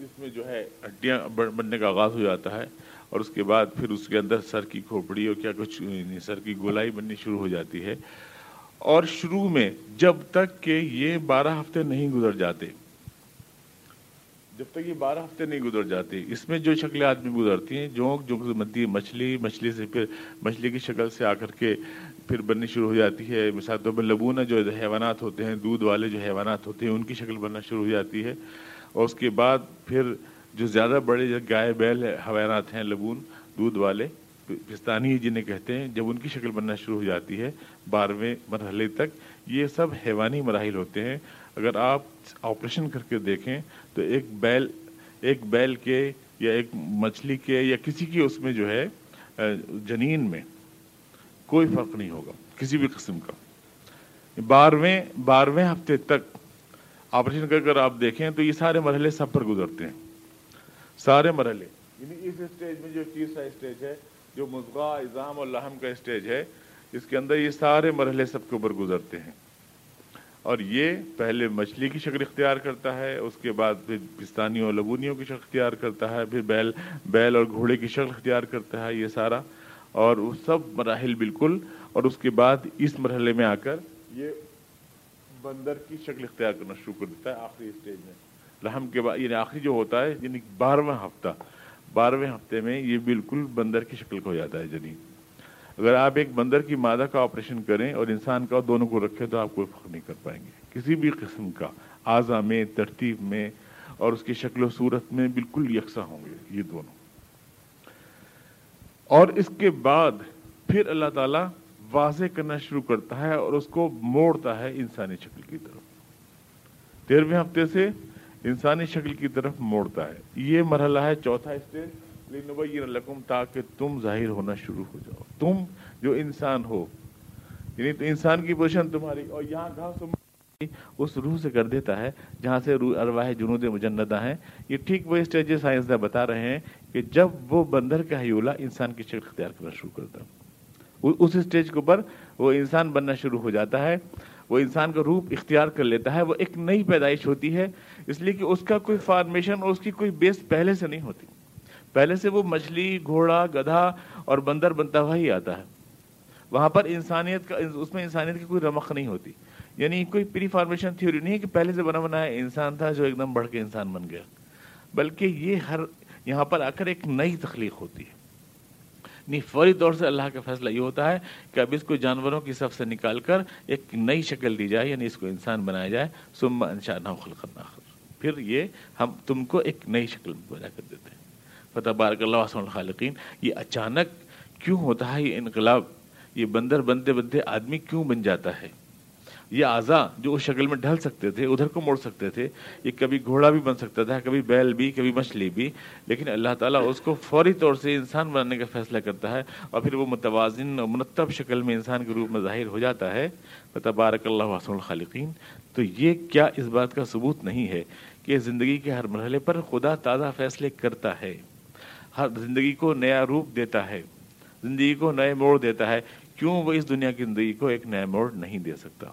اس میں جو ہے ہڈیاں بننے کا آغاز ہو جاتا ہے اور اس کے بعد پھر اس کے اندر سر کی کھوپڑی اور کیا کچھ یعنی سر کی گولائی بننی شروع ہو جاتی ہے۔ اور شروع میں جب تک کہ یہ بارہ ہفتے نہیں گزر جاتے، جب تک یہ بارہ ہفتے نہیں گزر جاتے، اس میں جو شکلیں آدمی گزرتی ہیں جو جو بنتی ہے مچھلی مچھلی سے پھر مچھلی کی شکل سے آ کر کے پھر بننی شروع ہو جاتی ہے۔ مثال طور پر لبونہ جو حیوانات ہوتے ہیں، دودھ والے جو حیوانات ہوتے ہیں، ان کی شکل بننا شروع ہو جاتی ہے۔ اور اس کے بعد پھر جو زیادہ بڑے گائے، بیل حیوانات ہیں، لبون، دودھ والے، پستانی جنہیں کہتے ہیں، جب ان کی شکل بننا شروع ہو جاتی ہے، بارہویں مرحلے تک یہ سب حیوانی مراحل ہوتے ہیں۔ اگر آپ آپریشن کر کے دیکھیں تو ایک بیل ایک بیل کے یا ایک مچھلی کے یا کسی کی اس میں جو ہے، جنین میں کوئی فرق نہیں ہوگا، کسی بھی قسم کا۔ بارہویں بارہویں ہفتے تک آپریشن کر کر آپ دیکھیں تو یہ سارے مرحلے سب پر گزرتے ہیں۔ سارے مرحلے۔ یعنی اس اسٹیج میں جو تیسرا اسٹیج ہے، جو مضغہ اظام اور لحم کا اسٹیج ہے، اس کے اندر یہ سارے مرحلے سب کے اوپر گزرتے ہیں۔ اور یہ پہلے مچھلی کی شکل اختیار کرتا ہے، اس کے بعد پھر پستانیوں اور لبونیوں کی شکل اختیار کرتا ہے، پھر بیل بیل اور گھوڑے کی شکل اختیار کرتا ہے، یہ سارا اور وہ سب مراحل بالکل، اور اس کے بعد اس مرحلے میں آ کر یہ بندر کی شکل اختیار کرنا شروع کر دیتا ہے آخری اسٹیج میں۔ لحم کے بعد یعنی آخری جو ہوتا ہے یعنی بارہواں ہفتہ۔ بارہویں ہفتے میں یہ بالکل بندر کی شکل کو ہو جاتا ہے جنین۔ اگر آپ ایک بندر کی مادہ کا آپریشن کریں اور انسان کا دونوں کو رکھیں تو آپ کوئی فرق نہیں کر پائیں گے۔ کسی بھی قسم کا اعضا میں، ترتیب میں اور اس کی شکل و صورت میں بالکل یکساں ہوں گے یہ دونوں۔ اور اس کے بعد پھر اللہ تعالیٰ واضح کرنا شروع کرتا ہے اور اس کو موڑتا ہے انسانی شکل کی طرف۔ تیرہویں ہفتے سے انسانی شکل کی طرف موڑتا ہے۔ یہ مرحلہ ہے چوتھا اسٹیج۔ لکم تاکہ تم ظاہر ہونا شروع ہو جاؤ۔ تم جو انسان ہو یعنی تو انسان کی پوزیشن تمہاری، اور یہاں گھاس اس روح سے کر دیتا ہے، جہاں سے روح ارواح جنود مجندہ ہیں۔ یہ ٹھیک وہ اسٹیج سائنسداں بتا رہے ہیں کہ جب وہ بندر کا حیولہ انسان کی شکل اختیار کرنا شروع کرتا اس اسٹیج کے اوپر وہ انسان بننا شروع ہو جاتا ہے، وہ انسان کا روپ اختیار کر لیتا ہے، وہ ایک نئی پیدائش ہوتی ہے۔ اس لیے کہ اس کا کوئی فارمیشن اور اس کی کوئی بیس پہلے سے نہیں ہوتی۔ پہلے سے وہ مچھلی، گھوڑا، گدھا اور بندر بنتا ہوا ہی آتا ہے۔ وہاں پر انسانیت کا، اس میں انسانیت کی کوئی رمق نہیں ہوتی۔ یعنی کوئی پری فارمیشن تھیوری نہیں کہ پہلے سے بنا بنایا انسان تھا جو ایک دم بڑھ کے انسان بن گیا۔ بلکہ یہ ہر یہاں پر آ کر ایک نئی تخلیق ہوتی ہے۔ نہیں فوری طور سے اللہ کا فیصلہ یہ ہوتا ہے کہ اب اس کو جانوروں کی سب سے نکال کر ایک نئی شکل دی جائے یعنی اس کو انسان بنایا جائے۔ سما انشاء خلق پھر یہ ہم تم کو ایک نئی شکل میں پیدا کر دیتے ہیں۔ فتح بارک اللہ وسلم الخالقین، یہ اچانک کیوں ہوتا ہے؟ یہ انقلاب، یہ بندر بنتے بنتے آدمی کیوں بن جاتا ہے؟ یہ اعضا جو اس شکل میں ڈھل سکتے تھے، ادھر کو موڑ سکتے تھے، یہ کبھی گھوڑا بھی بن سکتا تھا، کبھی بیل بھی، کبھی مچھلی بھی، لیکن اللہ تعالیٰ اس کو فوری طور سے انسان بنانے کا فیصلہ کرتا ہے اور پھر وہ متوازن اور مرتب شکل میں انسان کے روپ میں ظاہر ہو جاتا ہے۔ تبارک اللہ وسلم الخالقین۔ تو یہ کیا اس بات کا ثبوت نہیں ہے کہ زندگی کے ہر مرحلے پر خدا تازہ فیصلے کرتا ہے، ہر زندگی کو نیا روپ دیتا ہے، زندگی کو نئے موڑ دیتا ہے۔ کیوں وہ اس دنیا کی زندگی کو ایک نیا موڑ نہیں دے سکتا؟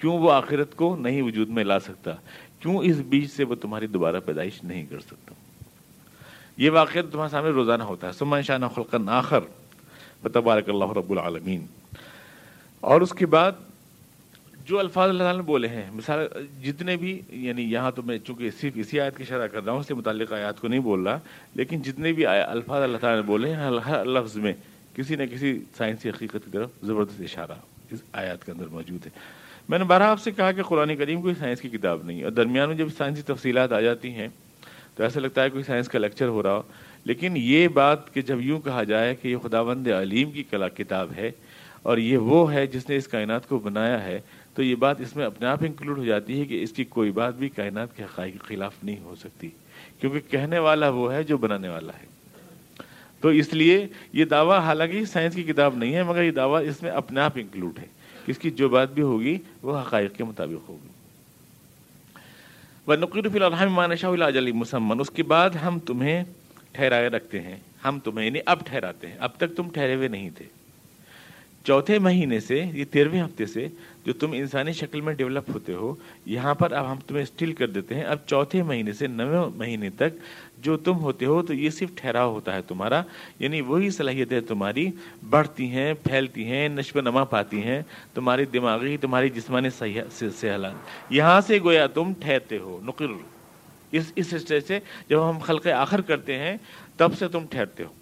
کیوں وہ آخرت کو نہیں وجود میں لا سکتا؟ کیوں اس بیچ سے وہ تمہاری دوبارہ پیدائش نہیں کر سکتا؟ یہ واقعہ تمہارے سامنے روزانہ ہوتا ہے۔ سمان شاہ خلقن آخر۔ بتبارک اللہ رب العالمین۔ اور اس کے بعد جو الفاظ اللہ تعالیٰ نے بولے ہیں، مثال جتنے بھی یعنی یہاں تو میں چونکہ صرف اسی آیت کی شرح کر رہا ہوں، اس سے متعلق آیات کو نہیں بول رہا، لیکن جتنے بھی الفاظ اللہ تعالیٰ نے بولے ہیں ہر لفظ میں کسی نہ کسی سائنسی حقیقت کی طرف زبردست اشارہ اس آیات کے اندر موجود ہے۔ میں نے بارہ آپ سے کہا کہ قرآن کریم کوئی سائنس کی کتاب نہیں اور درمیان میں جب سائنسی تفصیلات آ جاتی ہیں تو ایسا لگتا ہے کوئی سائنس کا لیکچر ہو رہا ہو۔ لیکن یہ بات کہ جب یوں کہا جائے کہ یہ خدا بند علیم کی کلا کتاب ہے اور یہ وہ ہے جس نے اس کائنات کو بنایا ہے، تو یہ بات اس میں اپنے آپ انکلوڈ ہو جاتی ہے کہ اس کی کوئی بات بھی کائنات کے حقائق کے خلاف نہیں ہو سکتی، کیونکہ کہنے والا وہ ہے جو بنانے والا ہے۔ تو اس لیے یہ دعویٰ حالانکہ سائنس کی کتاب نہیں ہے، مگر یہ دعویٰ اس میں اپنے آپ انکلوڈ ہے۔ اس کی جو بات بھی ہوگی وہ حقائق کے مطابق ہوگی۔ وہ نقیر فی الحال شاہ علی مسمن۔ اس کے بعد ہم تمہیں ٹھہرائے رکھتے ہیں۔ ہم تمہیں یعنی اب ٹھہراتے ہیں۔ اب تک تم ٹھہرے ہوئے نہیں تھے۔ چوتھے مہینے سے، یہ تیرہویں ہفتے سے جو تم انسانی شکل میں ڈیولپ ہوتے ہو، یہاں پر اب ہم تمہیں اسٹل کر دیتے ہیں۔ اب چوتھے مہینے سے نویں مہینے تک جو تم ہوتے ہو تو یہ صرف ٹھہراؤ ہوتا ہے تمہارا یعنی وہی صلاحیتیں تمہاری بڑھتی ہیں، پھیلتی ہیں، نشو و نما پاتی ہیں، تمہاری دماغی، تمہاری جسمانی سہلان یہاں سے گویا تم ٹھہرتے ہو، نقر۔ اس اس اسٹیج سے جب ہم خلق آخر کرتے ہیں، تب سے تم ٹھہرتے ہو۔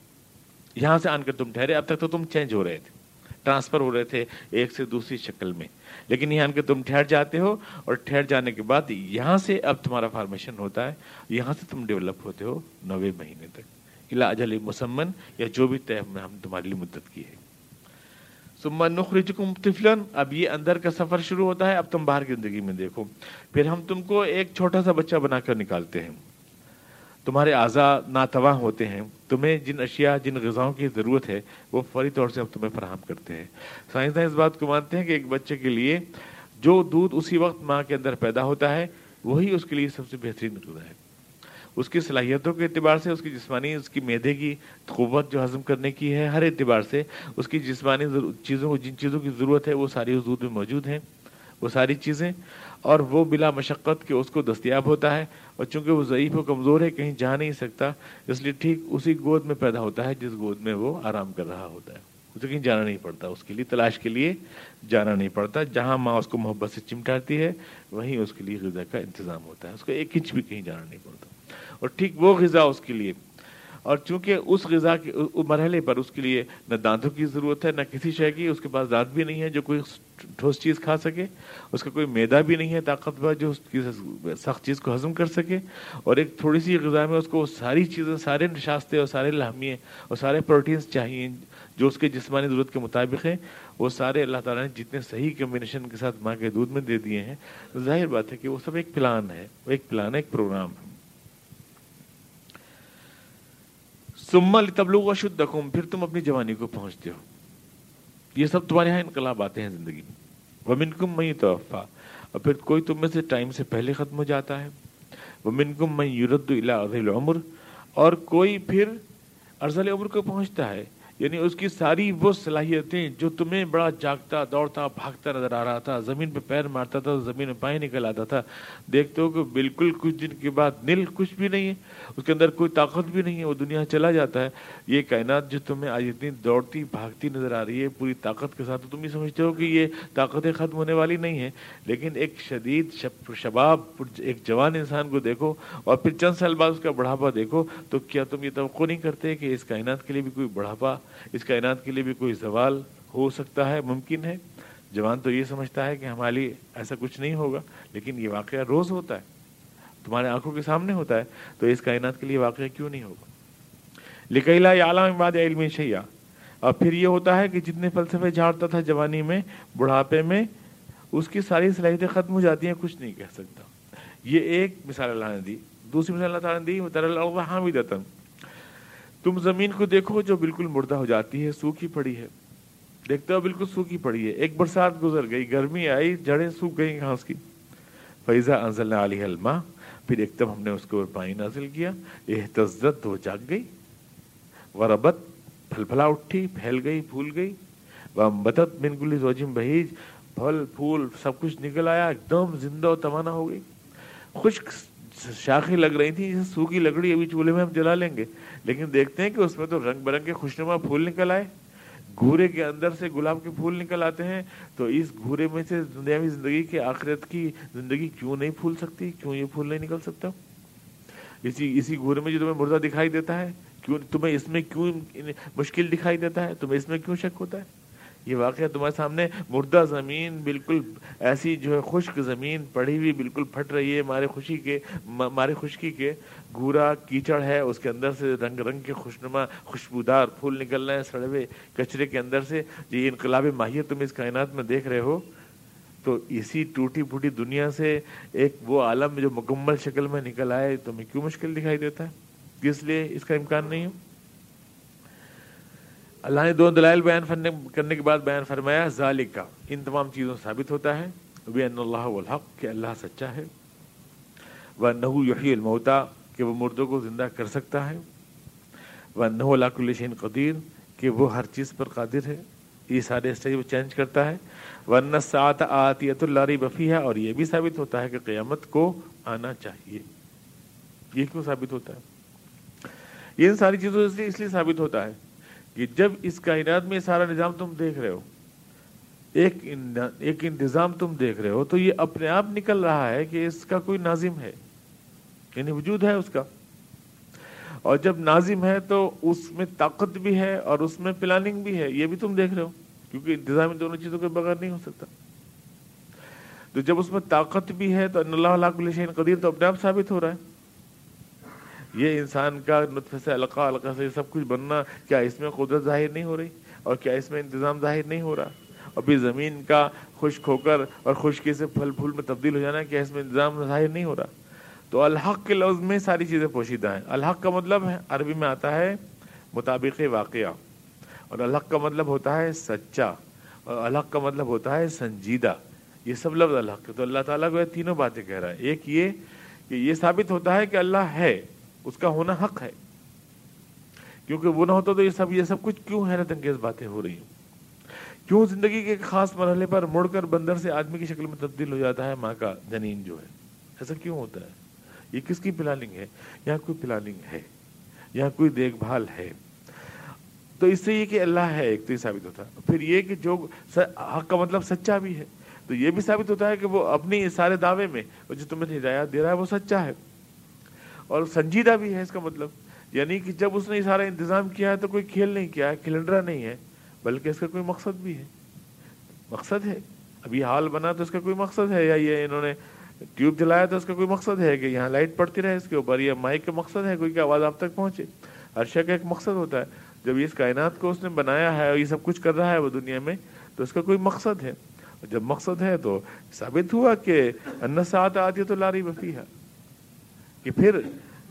یہاں سے آن کر تم ٹھہرے، اب تک تو تم چینج ہو رہے تھے، ٹرانسفر ہو رہے تھے ایک سے دوسری شکل میں۔ لیکن یہاں کے تم ٹھہر جاتے ہو اور ٹھہر جانے کے بعد یہاں سے اب تمہارا فارمیشن ہوتا ہے، یہاں سے تم ڈیولپ ہوتے ہو نوے مہینے تک۔ علاج علی مسمن یا جو بھی طے ہم تمہارے لیے مدت کی ہے۔ سمن نخرجکم طفلن اب یہ اندر کا سفر شروع ہوتا ہے، اب تم باہر کی زندگی میں دیکھو۔ پھر ہم تم کو ایک چھوٹا سا بچہ بنا کر نکالتے ہیں۔ تمہارے اعضا ناتواں ہوتے ہیں۔ تمہیں جن اشیاء، جن غذاؤں کی ضرورت ہے، وہ فوری طور سے ہم تمہیں فراہم کرتے ہیں۔ سائنسداں اس بات کو مانتے ہیں کہ ایک بچے کے لیے جو دودھ اسی وقت ماں کے اندر پیدا ہوتا ہے، وہی اس کے لیے سب سے بہترین غذا ہے۔ اس کی صلاحیتوں کے اعتبار سے، اس کی جسمانی، اس کی میدے کی قوت جو ہضم کرنے کی ہے، ہر اعتبار سے اس کی جسمانی چیزوں جن چیزوں کی ضرورت ہے، وہ ساری اس دودھ میں موجود ہیں۔ وہ ساری چیزیں اور وہ بلا مشقت کے اس کو دستیاب ہوتا ہے اور چونکہ وہ ضعیف و کمزور ہے، کہیں جا نہیں سکتا، اس لیے ٹھیک اسی گود میں پیدا ہوتا ہے جس گود میں وہ آرام کر رہا ہوتا ہے۔ اسے کہیں جانا نہیں پڑتا، اس کے لیے تلاش کے لیے جانا نہیں پڑتا۔ جہاں ماں اس کو محبت سے چمٹاتی ہے، وہیں اس کے لیے غذا کا انتظام ہوتا ہے۔ اس کو ایک انچ بھی کہیں جانا نہیں پڑتا۔ اور ٹھیک وہ غذا اس کے لیے اور چونکہ اس غذا کے مرحلے پر اس کے لیے نہ دانتوں کی ضرورت ہے، نہ کسی شے کی، اس کے پاس دانت بھی نہیں ہے جو کوئی ٹھوس چیز کھا سکے، اس کا کوئی میدا بھی نہیں ہے طاقتور جو اس کی سخت چیز کو ہضم کر سکے، اور ایک تھوڑی سی غذا میں اس کو ساری چیزیں، سارے نشاستے اور سارے لہمیے اور سارے پروٹینس چاہیے جو اس کے جسمانی ضرورت کے مطابق ہیں، وہ سارے اللہ تعالیٰ نے جتنے صحیح کمبینیشن کے ساتھ ماں کے دودھ میں دے دیے ہیں۔ ظاہر بات ہے کہ وہ سب ایک پلان ہے، وہ ایک پلان ہے، ایک پروگرام ہے۔ سمل تبلوغ و شد پھر تم اپنی جوانی کو پہنچتے ہو۔ یہ سب تمہارے یہاں انقلاب آتے ہیں زندگی میں۔ ومن کم میں توفا اور پھر کوئی تم میں سے ٹائم سے پہلے ختم ہو جاتا ہے۔ ومن کم میں یورد العمر۔ اور کوئی پھر ارزل عمر کو پہنچتا ہے۔ یعنی اس کی ساری وہ صلاحیتیں جو تمہیں بڑا جاگتا، دوڑتا، بھاگتا نظر آ رہا تھا، زمین پہ پیر مارتا تھا، زمین میں پائیں نکل آتا تھا، دیکھتے ہو کہ بالکل کچھ دن کے بعد نل کچھ بھی نہیں ہے، اس کے اندر کوئی طاقت بھی نہیں ہے، وہ دنیا چلا جاتا ہے۔ یہ کائنات جو تمہیں آج اتنی دوڑتی، بھاگتی نظر آ رہی ہے، پوری طاقت کے ساتھ، تو تم یہ سمجھتے ہو کہ یہ طاقتیں ختم ہونے والی نہیں ہیں۔ لیکن ایک شدید شباب، ایک جوان انسان کو دیکھو اور پھر چند سال بعد اس کا بڑھاپا دیکھو، تو کیا تم یہ توقع نہیں کرتے کہ اس کائنات کے لیے بھی کوئی بڑھاپا اس کائنات کے لیے بھی کوئی زوال ہو سکتا ہے، ممکن ہے۔ جوان تو یہ سمجھتا ہے کہ ہمارے لیے ایسا کچھ نہیں ہوگا، لیکن یہ واقعہ روز ہوتا ہے۔ تمہارے آنکھوں کے سامنے ہوتا ہے، تو اس کائنات کے لیے واقعہ کیوں نہیں ہوگا؟ لکیلا یا عالم باد علم شیا اور پھر یہ ہوتا ہے کہ جتنے فلسفے جھاڑتا تھا جوانی میں، بڑھاپے میں، اس کی ساری صلاحیتیں ختم ہو جاتی ہیں، کچھ نہیں کہہ سکتا۔ یہ ایک مثال اللہ نے دی۔ دوسری مثال اللہ تعالیٰ نے دی حامد تم زمین کو دیکھو جو بالکل مردہ ہو جاتی ہے، سوکھی پڑی ہے۔ دیکھتے ہو بالکل سوکھی پڑی ہے۔ ایک برسات گزر گئی، گرمی آئی، جڑیں سوکھ گئی گھاس کی۔ فیضا انزل علی حلما پھر ایک دم ہم نے اس کے اوپر پانی نازل کیا۔ احتزت وہ جاگ گئی وربت پھل پھلا اٹھی، پھیل گئی، پھول گئی۔ بتت بن گلی زوجم بہیج پھل، پھول، سب کچھ نکل آیا، ایک دم زندہ و توانا ہو گئی۔ خشک شاخیں لگ رہی تھی جیسے سوکھی لکڑی ابھی چولہے میں ہم جلا لیں گے۔ لیکن دیکھتے ہیں کہ اس میں تو رنگ برنگ کے خوشنما پھول نکل آئے۔ گھورے کے اندر سے گلاب کے پھول نکل آتے ہیں۔ تو اس گھورے میں سے دنیاوی زندگی کے آخرت کی زندگی کیوں نہیں پھول سکتی؟ کیوں یہ پھول نہیں نکل سکتا؟ اسی اسی گھورے میں جو تمہیں مردہ دکھائی دیتا ہے، کیوں تمہیں اس میں کیوں مشکل دکھائی دیتا ہے؟ تمہیں اس میں کیوں شک ہوتا ہے؟ یہ واقعہ تمہارے سامنے مردہ زمین بالکل ایسی جو ہے خشک زمین پڑی ہوئی بالکل پھٹ رہی ہے، مارے خوشی کے مارے خشکی کے گورا کیچڑ ہے، اس کے اندر سے رنگ رنگ کے خوشنما خوشبودار پھول نکل رہے ہیں سڑوے کچرے کے اندر سے۔ یہ انقلاب ماہیت تم اس کائنات میں دیکھ رہے ہو۔ تو اسی ٹوٹی پھوٹی دنیا سے ایک وہ عالم جو مکمل شکل میں نکل آئے، تمہیں کیوں مشکل دکھائی دیتا ہے؟ کس لیے اس کا امکان نہیں ہو؟ اللہ نے دو دلائل بیان کرنے کے بعد بیان فرمایا ذالک کا ان تمام چیزوں سے ثابت ہوتا ہے۔ اللہ الحق، کہ اللہ سچا ہے۔ وہ نحو یحیی الموتا، کہ وہ مردوں کو زندہ کر سکتا ہے۔ وہ نحو اللہ الشین قدیر، کہ وہ ہر چیز پر قادر ہے۔ یہ سارے اسٹیج وہ چینج کرتا ہے۔ ورنہ سات آتیت اللہ بفی ہے اور یہ بھی ثابت ہوتا ہے کہ قیامت کو آنا چاہیے۔ یہ کیوں ثابت ہوتا ہے؟ یہ ان ساری چیزوں سے اس لیے ثابت ہوتا ہے کہ جب اس کائنات میں سارا نظام تم دیکھ رہے ہو، ایک ایک انتظام تم دیکھ رہے ہو، تو یہ اپنے آپ نکل رہا ہے کہ اس کا کوئی ناظم ہے یعنی وجود ہے اس کا۔ اور جب ناظم ہے تو اس میں طاقت بھی ہے اور اس میں پلاننگ بھی ہے، یہ بھی تم دیکھ رہے ہو، کیونکہ انتظام دونوں چیزوں کے بغیر نہیں ہو سکتا۔ تو جب اس میں طاقت بھی ہے تو اللہ علیہ قدیر تو اپنے آپ ثابت ہو رہا ہے۔ یہ انسان کا نطفے سے علقہ علقہ سے سب کچھ بننا، کیا اس میں قدرت ظاہر نہیں ہو رہی؟ اور کیا اس میں انتظام ظاہر نہیں ہو رہا؟ ابھی زمین کا خشک ہو کر اور خشکی سے پھل پھول میں تبدیل ہو جانا، کیا اس میں انتظام ظاہر نہیں ہو رہا؟ تو الحق کے لفظ میں ساری چیزیں پوشیدہ ہیں۔ الحق کا مطلب ہے، عربی میں آتا ہے مطابق واقعہ، اور الحق کا مطلب ہوتا ہے سچا، اور الحق کا مطلب ہوتا ہے سنجیدہ۔ یہ سب لفظ الحق تو اللہ تعالیٰ کو یہ تینوں باتیں کہہ رہا ہے۔ ایک یہ کہ یہ ثابت ہوتا ہے کہ اللہ ہے۔ اس کا ہونا حق ہے۔ کیونکہ وہ نہ ہوتا تو یہ سب یہ سب کچھ کیوں حیرت انگیز باتیں ہو رہی ہیں؟ کیوں زندگی کے ایک خاص مرحلے پر مڑ کر بندر سے آدمی کی شکل میں تبدیل ہو جاتا ہے؟ ماں کا جنین جو ہے۔ ایسا کیوں ہوتا ہے؟ یہ کس کی پلاننگ ہے؟ یہاں کوئی پلاننگ ہے۔ یہاں کوئی دیکھ بھال ہے۔ تو اس سے یہ کہ اللہ ہے، ایک تو یہ ثابت ہوتا ہے۔ پھر یہ کہ جو حق کا مطلب سچا بھی ہے۔ تو یہ بھی ثابت ہوتا ہے کہ وہ اپنی سارے دعوے میں جو تمہیں ہدایات دے رہا ہے، وہ سچا ہے۔ اور سنجیدہ بھی ہے اس کا مطلب۔ یعنی کہ جب اس نے سارا انتظام کیا ہے تو کوئی کھیل نہیں کیا ہے، کھلنڈرا نہیں ہے، بلکہ اس کا کوئی مقصد بھی ہے۔ مقصد ہے۔ ابھی حال بنا تو اس کا کوئی مقصد ہے، یا یہ انہوں نے ٹیوب جلایا تو اس کا کوئی مقصد ہے کہ یہاں لائٹ پڑتی رہے اس کے اوپر، یا مائک کا مقصد ہے، کوئی کہ آواز آپ تک پہنچے۔ ہر شے کا ایک مقصد ہوتا ہے۔ جب اس کائنات کو اس نے بنایا ہے اور یہ سب کچھ کر رہا ہے وہ دنیا میں، تو اس کا کوئی مقصد ہے۔ جب مقصد ہے تو ثابت ہوا کہ انسات آتی ہے تو لاری بفی ہے۔ کہ پھر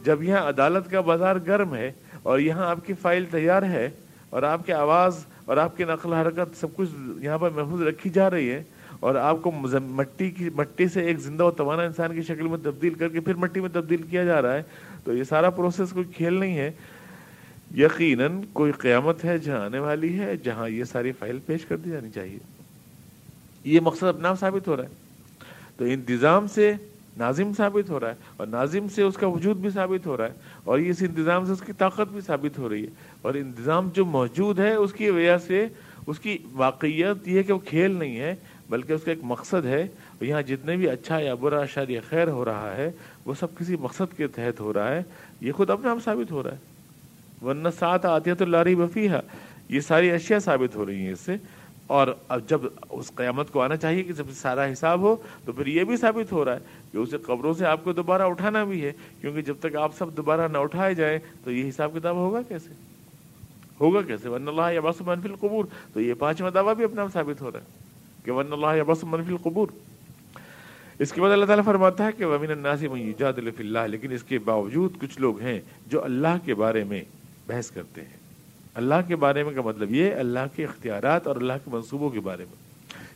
جب یہاں عدالت کا بازار گرم ہے اور یہاں آپ کی فائل تیار ہے اور آپ کی آواز اور آپ کی نقل حرکت سب کچھ یہاں پر محفوظ رکھی جا رہی ہے اور آپ کو مٹی کی مٹی سے ایک زندہ و توانا انسان کی شکل میں تبدیل کر کے پھر مٹی میں تبدیل کیا جا رہا ہے، تو یہ سارا پروسیس کوئی کھیل نہیں ہے۔ یقیناً کوئی قیامت ہے جہاں آنے والی ہے، جہاں یہ ساری فائل پیش کر دی جانی چاہیے۔ یہ مقصد اپنا ثابت ہو رہا ہے۔ تو انتظام سے ناظم ثابت ہو رہا ہے اور ناظم سے اس کا وجود بھی ثابت ہو رہا ہے اور اس انتظام سے اس کی طاقت بھی ثابت ہو رہی ہے اور انتظام جو موجود ہے اس کی وجہ سے اس کی واقعیت یہ ہے کہ وہ کھیل نہیں ہے، بلکہ اس کا ایک مقصد ہے اور یہاں جتنے بھی اچھا یا برا شر یا خیر ہو رہا ہے، وہ سب کسی مقصد کے تحت ہو رہا ہے۔ یہ خود اپنے آپ ثابت ہو رہا ہے۔ ورنہ ساتھ آتی ہے تو لاری بفی یہ ساری اشیاء ثابت ہو رہی ہیں اس سے۔ اور اب جب اس قیامت کو آنا چاہیے کہ جب سارا حساب ہو تو پھر یہ بھی ثابت ہو رہا ہے کہ اسے قبروں سے آپ کو دوبارہ اٹھانا بھی ہے، کیونکہ جب تک آپ سب دوبارہ نہ اٹھائے جائیں تو یہ حساب کتاب ہوگا کیسے؟ ہوگا کیسے؟ ون اللہ یا بس منفی القبور۔ تو یہ پانچواں دعویٰ بھی اپنا ثابت ہو رہا ہے کہ ون اللہ یا بس منفی القبور۔ اس کے بعد اللہ تعالیٰ فرماتا ہے کہ ومین الناسی میجاد اللہ لیکن اس کے باوجود کچھ لوگ ہیں جو اللہ کے بارے میں بحث کرتے ہیں۔ اللہ کے بارے میں کا مطلب یہ اللہ کے اختیارات اور اللہ کے منصوبوں کے بارے میں۔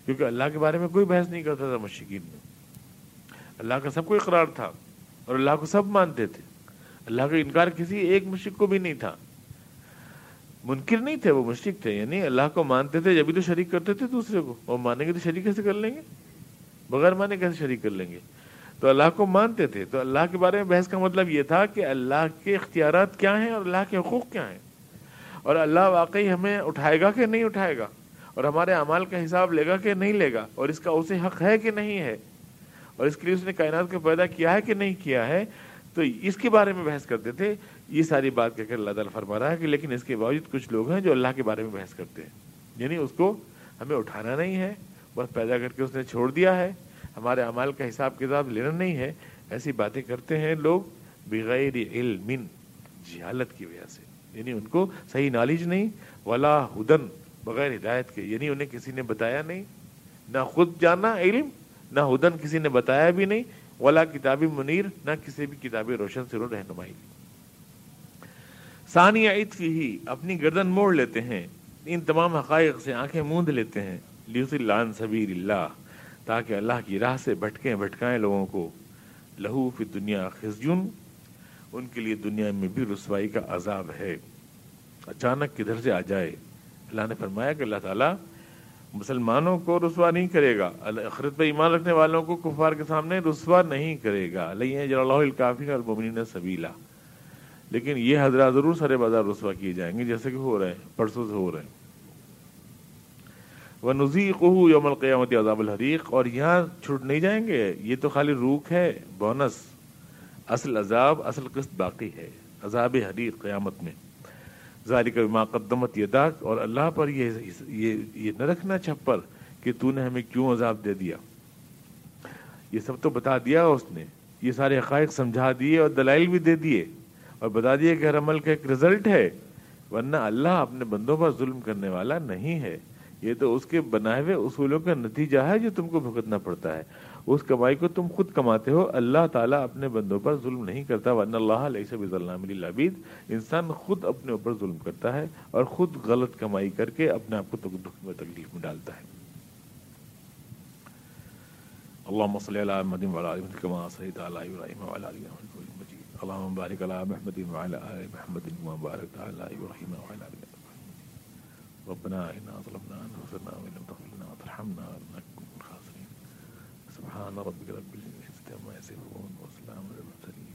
کیونکہ اللہ کے بارے میں کوئی بحث نہیں کرتا تھا مشکین میں اللہ کا سب کو اقرار تھا اور اللہ کو سب مانتے تھے۔ اللہ کا انکار کسی ایک مشرق کو بھی نہیں تھا۔ منکر نہیں تھے، وہ مشرق تھے یعنی اللہ کو مانتے تھے جبھی تو شریک کرتے تھے دوسرے کو۔ اور مانیں گے تو شریک کیسے کر لیں گے؟ بغیر مانے کیسے شریک کر لیں گے؟ تو اللہ کو مانتے تھے۔ تو اللہ کے بارے میں بحث کا مطلب یہ تھا کہ اللہ کے اختیارات کیا ہیں اور اللہ کے حقوق کیا ہیں؟ اور اللہ واقعی ہمیں اٹھائے گا کہ نہیں اٹھائے گا؟ اور ہمارے اعمال کا حساب لے گا کہ نہیں لے گا؟ اور اس کا اسے حق ہے کہ نہیں ہے؟ اور اس کے لیے اس نے کائنات کو پیدا کیا ہے کہ نہیں کیا ہے؟ تو اس کے بارے میں بحث کرتے تھے۔ یہ ساری بات کہہ کر اللہ تعالیٰ فرما رہا ہے کہ لیکن اس کے باوجود کچھ لوگ ہیں جو اللہ کے بارے میں بحث کرتے ہیں۔ یعنی اس کو ہمیں اٹھانا نہیں ہے، بس پیدا کر کے اس نے چھوڑ دیا ہے۔ ہمارے اعمال کا حساب کتاب لینا نہیں ہے۔ ایسی باتیں کرتے ہیں لوگ بغیر علم، جہالت کی وجہ سے۔ یعنی ان کو صحیح نالج نہیں، ولا ہدن بغیر ہدایت کے۔ یعنی انہیں کسی نے بتایا نہیں، نہ خود جانا علم، نہ ہدن کسی نے بتایا بھی نہیں، ولا کتابی منیر، نہ کسی بھی کتابی روشن سے رہنمائی۔ ثانیہ عطفی ہی اپنی گردن موڑ لیتے ہیں۔ ان تمام حقائق سے آنکھیں موند لیتے ہیں۔ لیوس اللہ سبیر اللہ تاکہ اللہ کی راہ سے بھٹکیں، بھٹکائیں لوگوں کو۔ لہو فی دنیا خزجن ان کے لیے دنیا میں بھی رسوائی کا عذاب ہے۔ اچانک کدھر سے آ جائے۔ اللہ نے فرمایا کہ اللہ تعالیٰ مسلمانوں کو رسوا نہیں کرے گا۔ اخرت پہ ایمان رکھنے والوں کو کفار کے سامنے رسوا نہیں کرے گا۔ اللہ الکافی اور سبیلا۔ لیکن یہ حضرات ضرور سرے بازار رسوا کیے جائیں گے، جیسے کہ ہو رہے ہیں، پرسوں سے ہو رہے ہیں۔ وہ نزیق یوم القیامت عذاب الحریق۔ اور یہاں چھوٹ نہیں جائیں گے، یہ تو خالی روک ہے، بونس۔ اصل عذاب اصل قسط باقی ہے۔ عذاب حریق قیامت میں۔ ذالک بما قدمت یداک اور اللہ پر یہ یہ, یہ نہ رکھنا چھپر کہ تو نے ہمیں کیوں عذاب دے دیا۔ یہ سب تو بتا دیا اس نے۔ یہ سارے حقائق سمجھا دیے اور دلائل بھی دے دیے۔ اور بتا دیے کہ ہر عمل کا ایک رزلٹ ہے۔ ورنہ اللہ اپنے بندوں پر ظلم کرنے والا نہیں ہے۔ یہ تو اس کے بنائے ہوئے اصولوں کا نتیجہ ہے جو تم کو بھگتنا پڑتا ہے۔ اس کمائی کو تم خود کماتے ہو۔ اللہ تعالیٰ اپنے بندوں پر ظلم نہیں کرتا۔ ورنہ اللہ علیہ سب العبید انسان خود اپنے اوپر ظلم کرتا ہے اور خود غلط کمائی کر کے اپنے آپ کو دکھ میں تکلیف میں ڈالتا ہے۔ اللهم صل على محمد وعلى ال محمد كما صليت على ابراهيم وعلى ال ابراهيم مجيد اللهم بارك على محمد وعلى ال محمد كما باركت على ابراهيم وعلى ال ابراهيم ربنا اننا ظلمنا انفسنا وان لم تغفر لنا وترحمنا سبحان ربك رب العزة عما يصفون وسلام على المرسلين.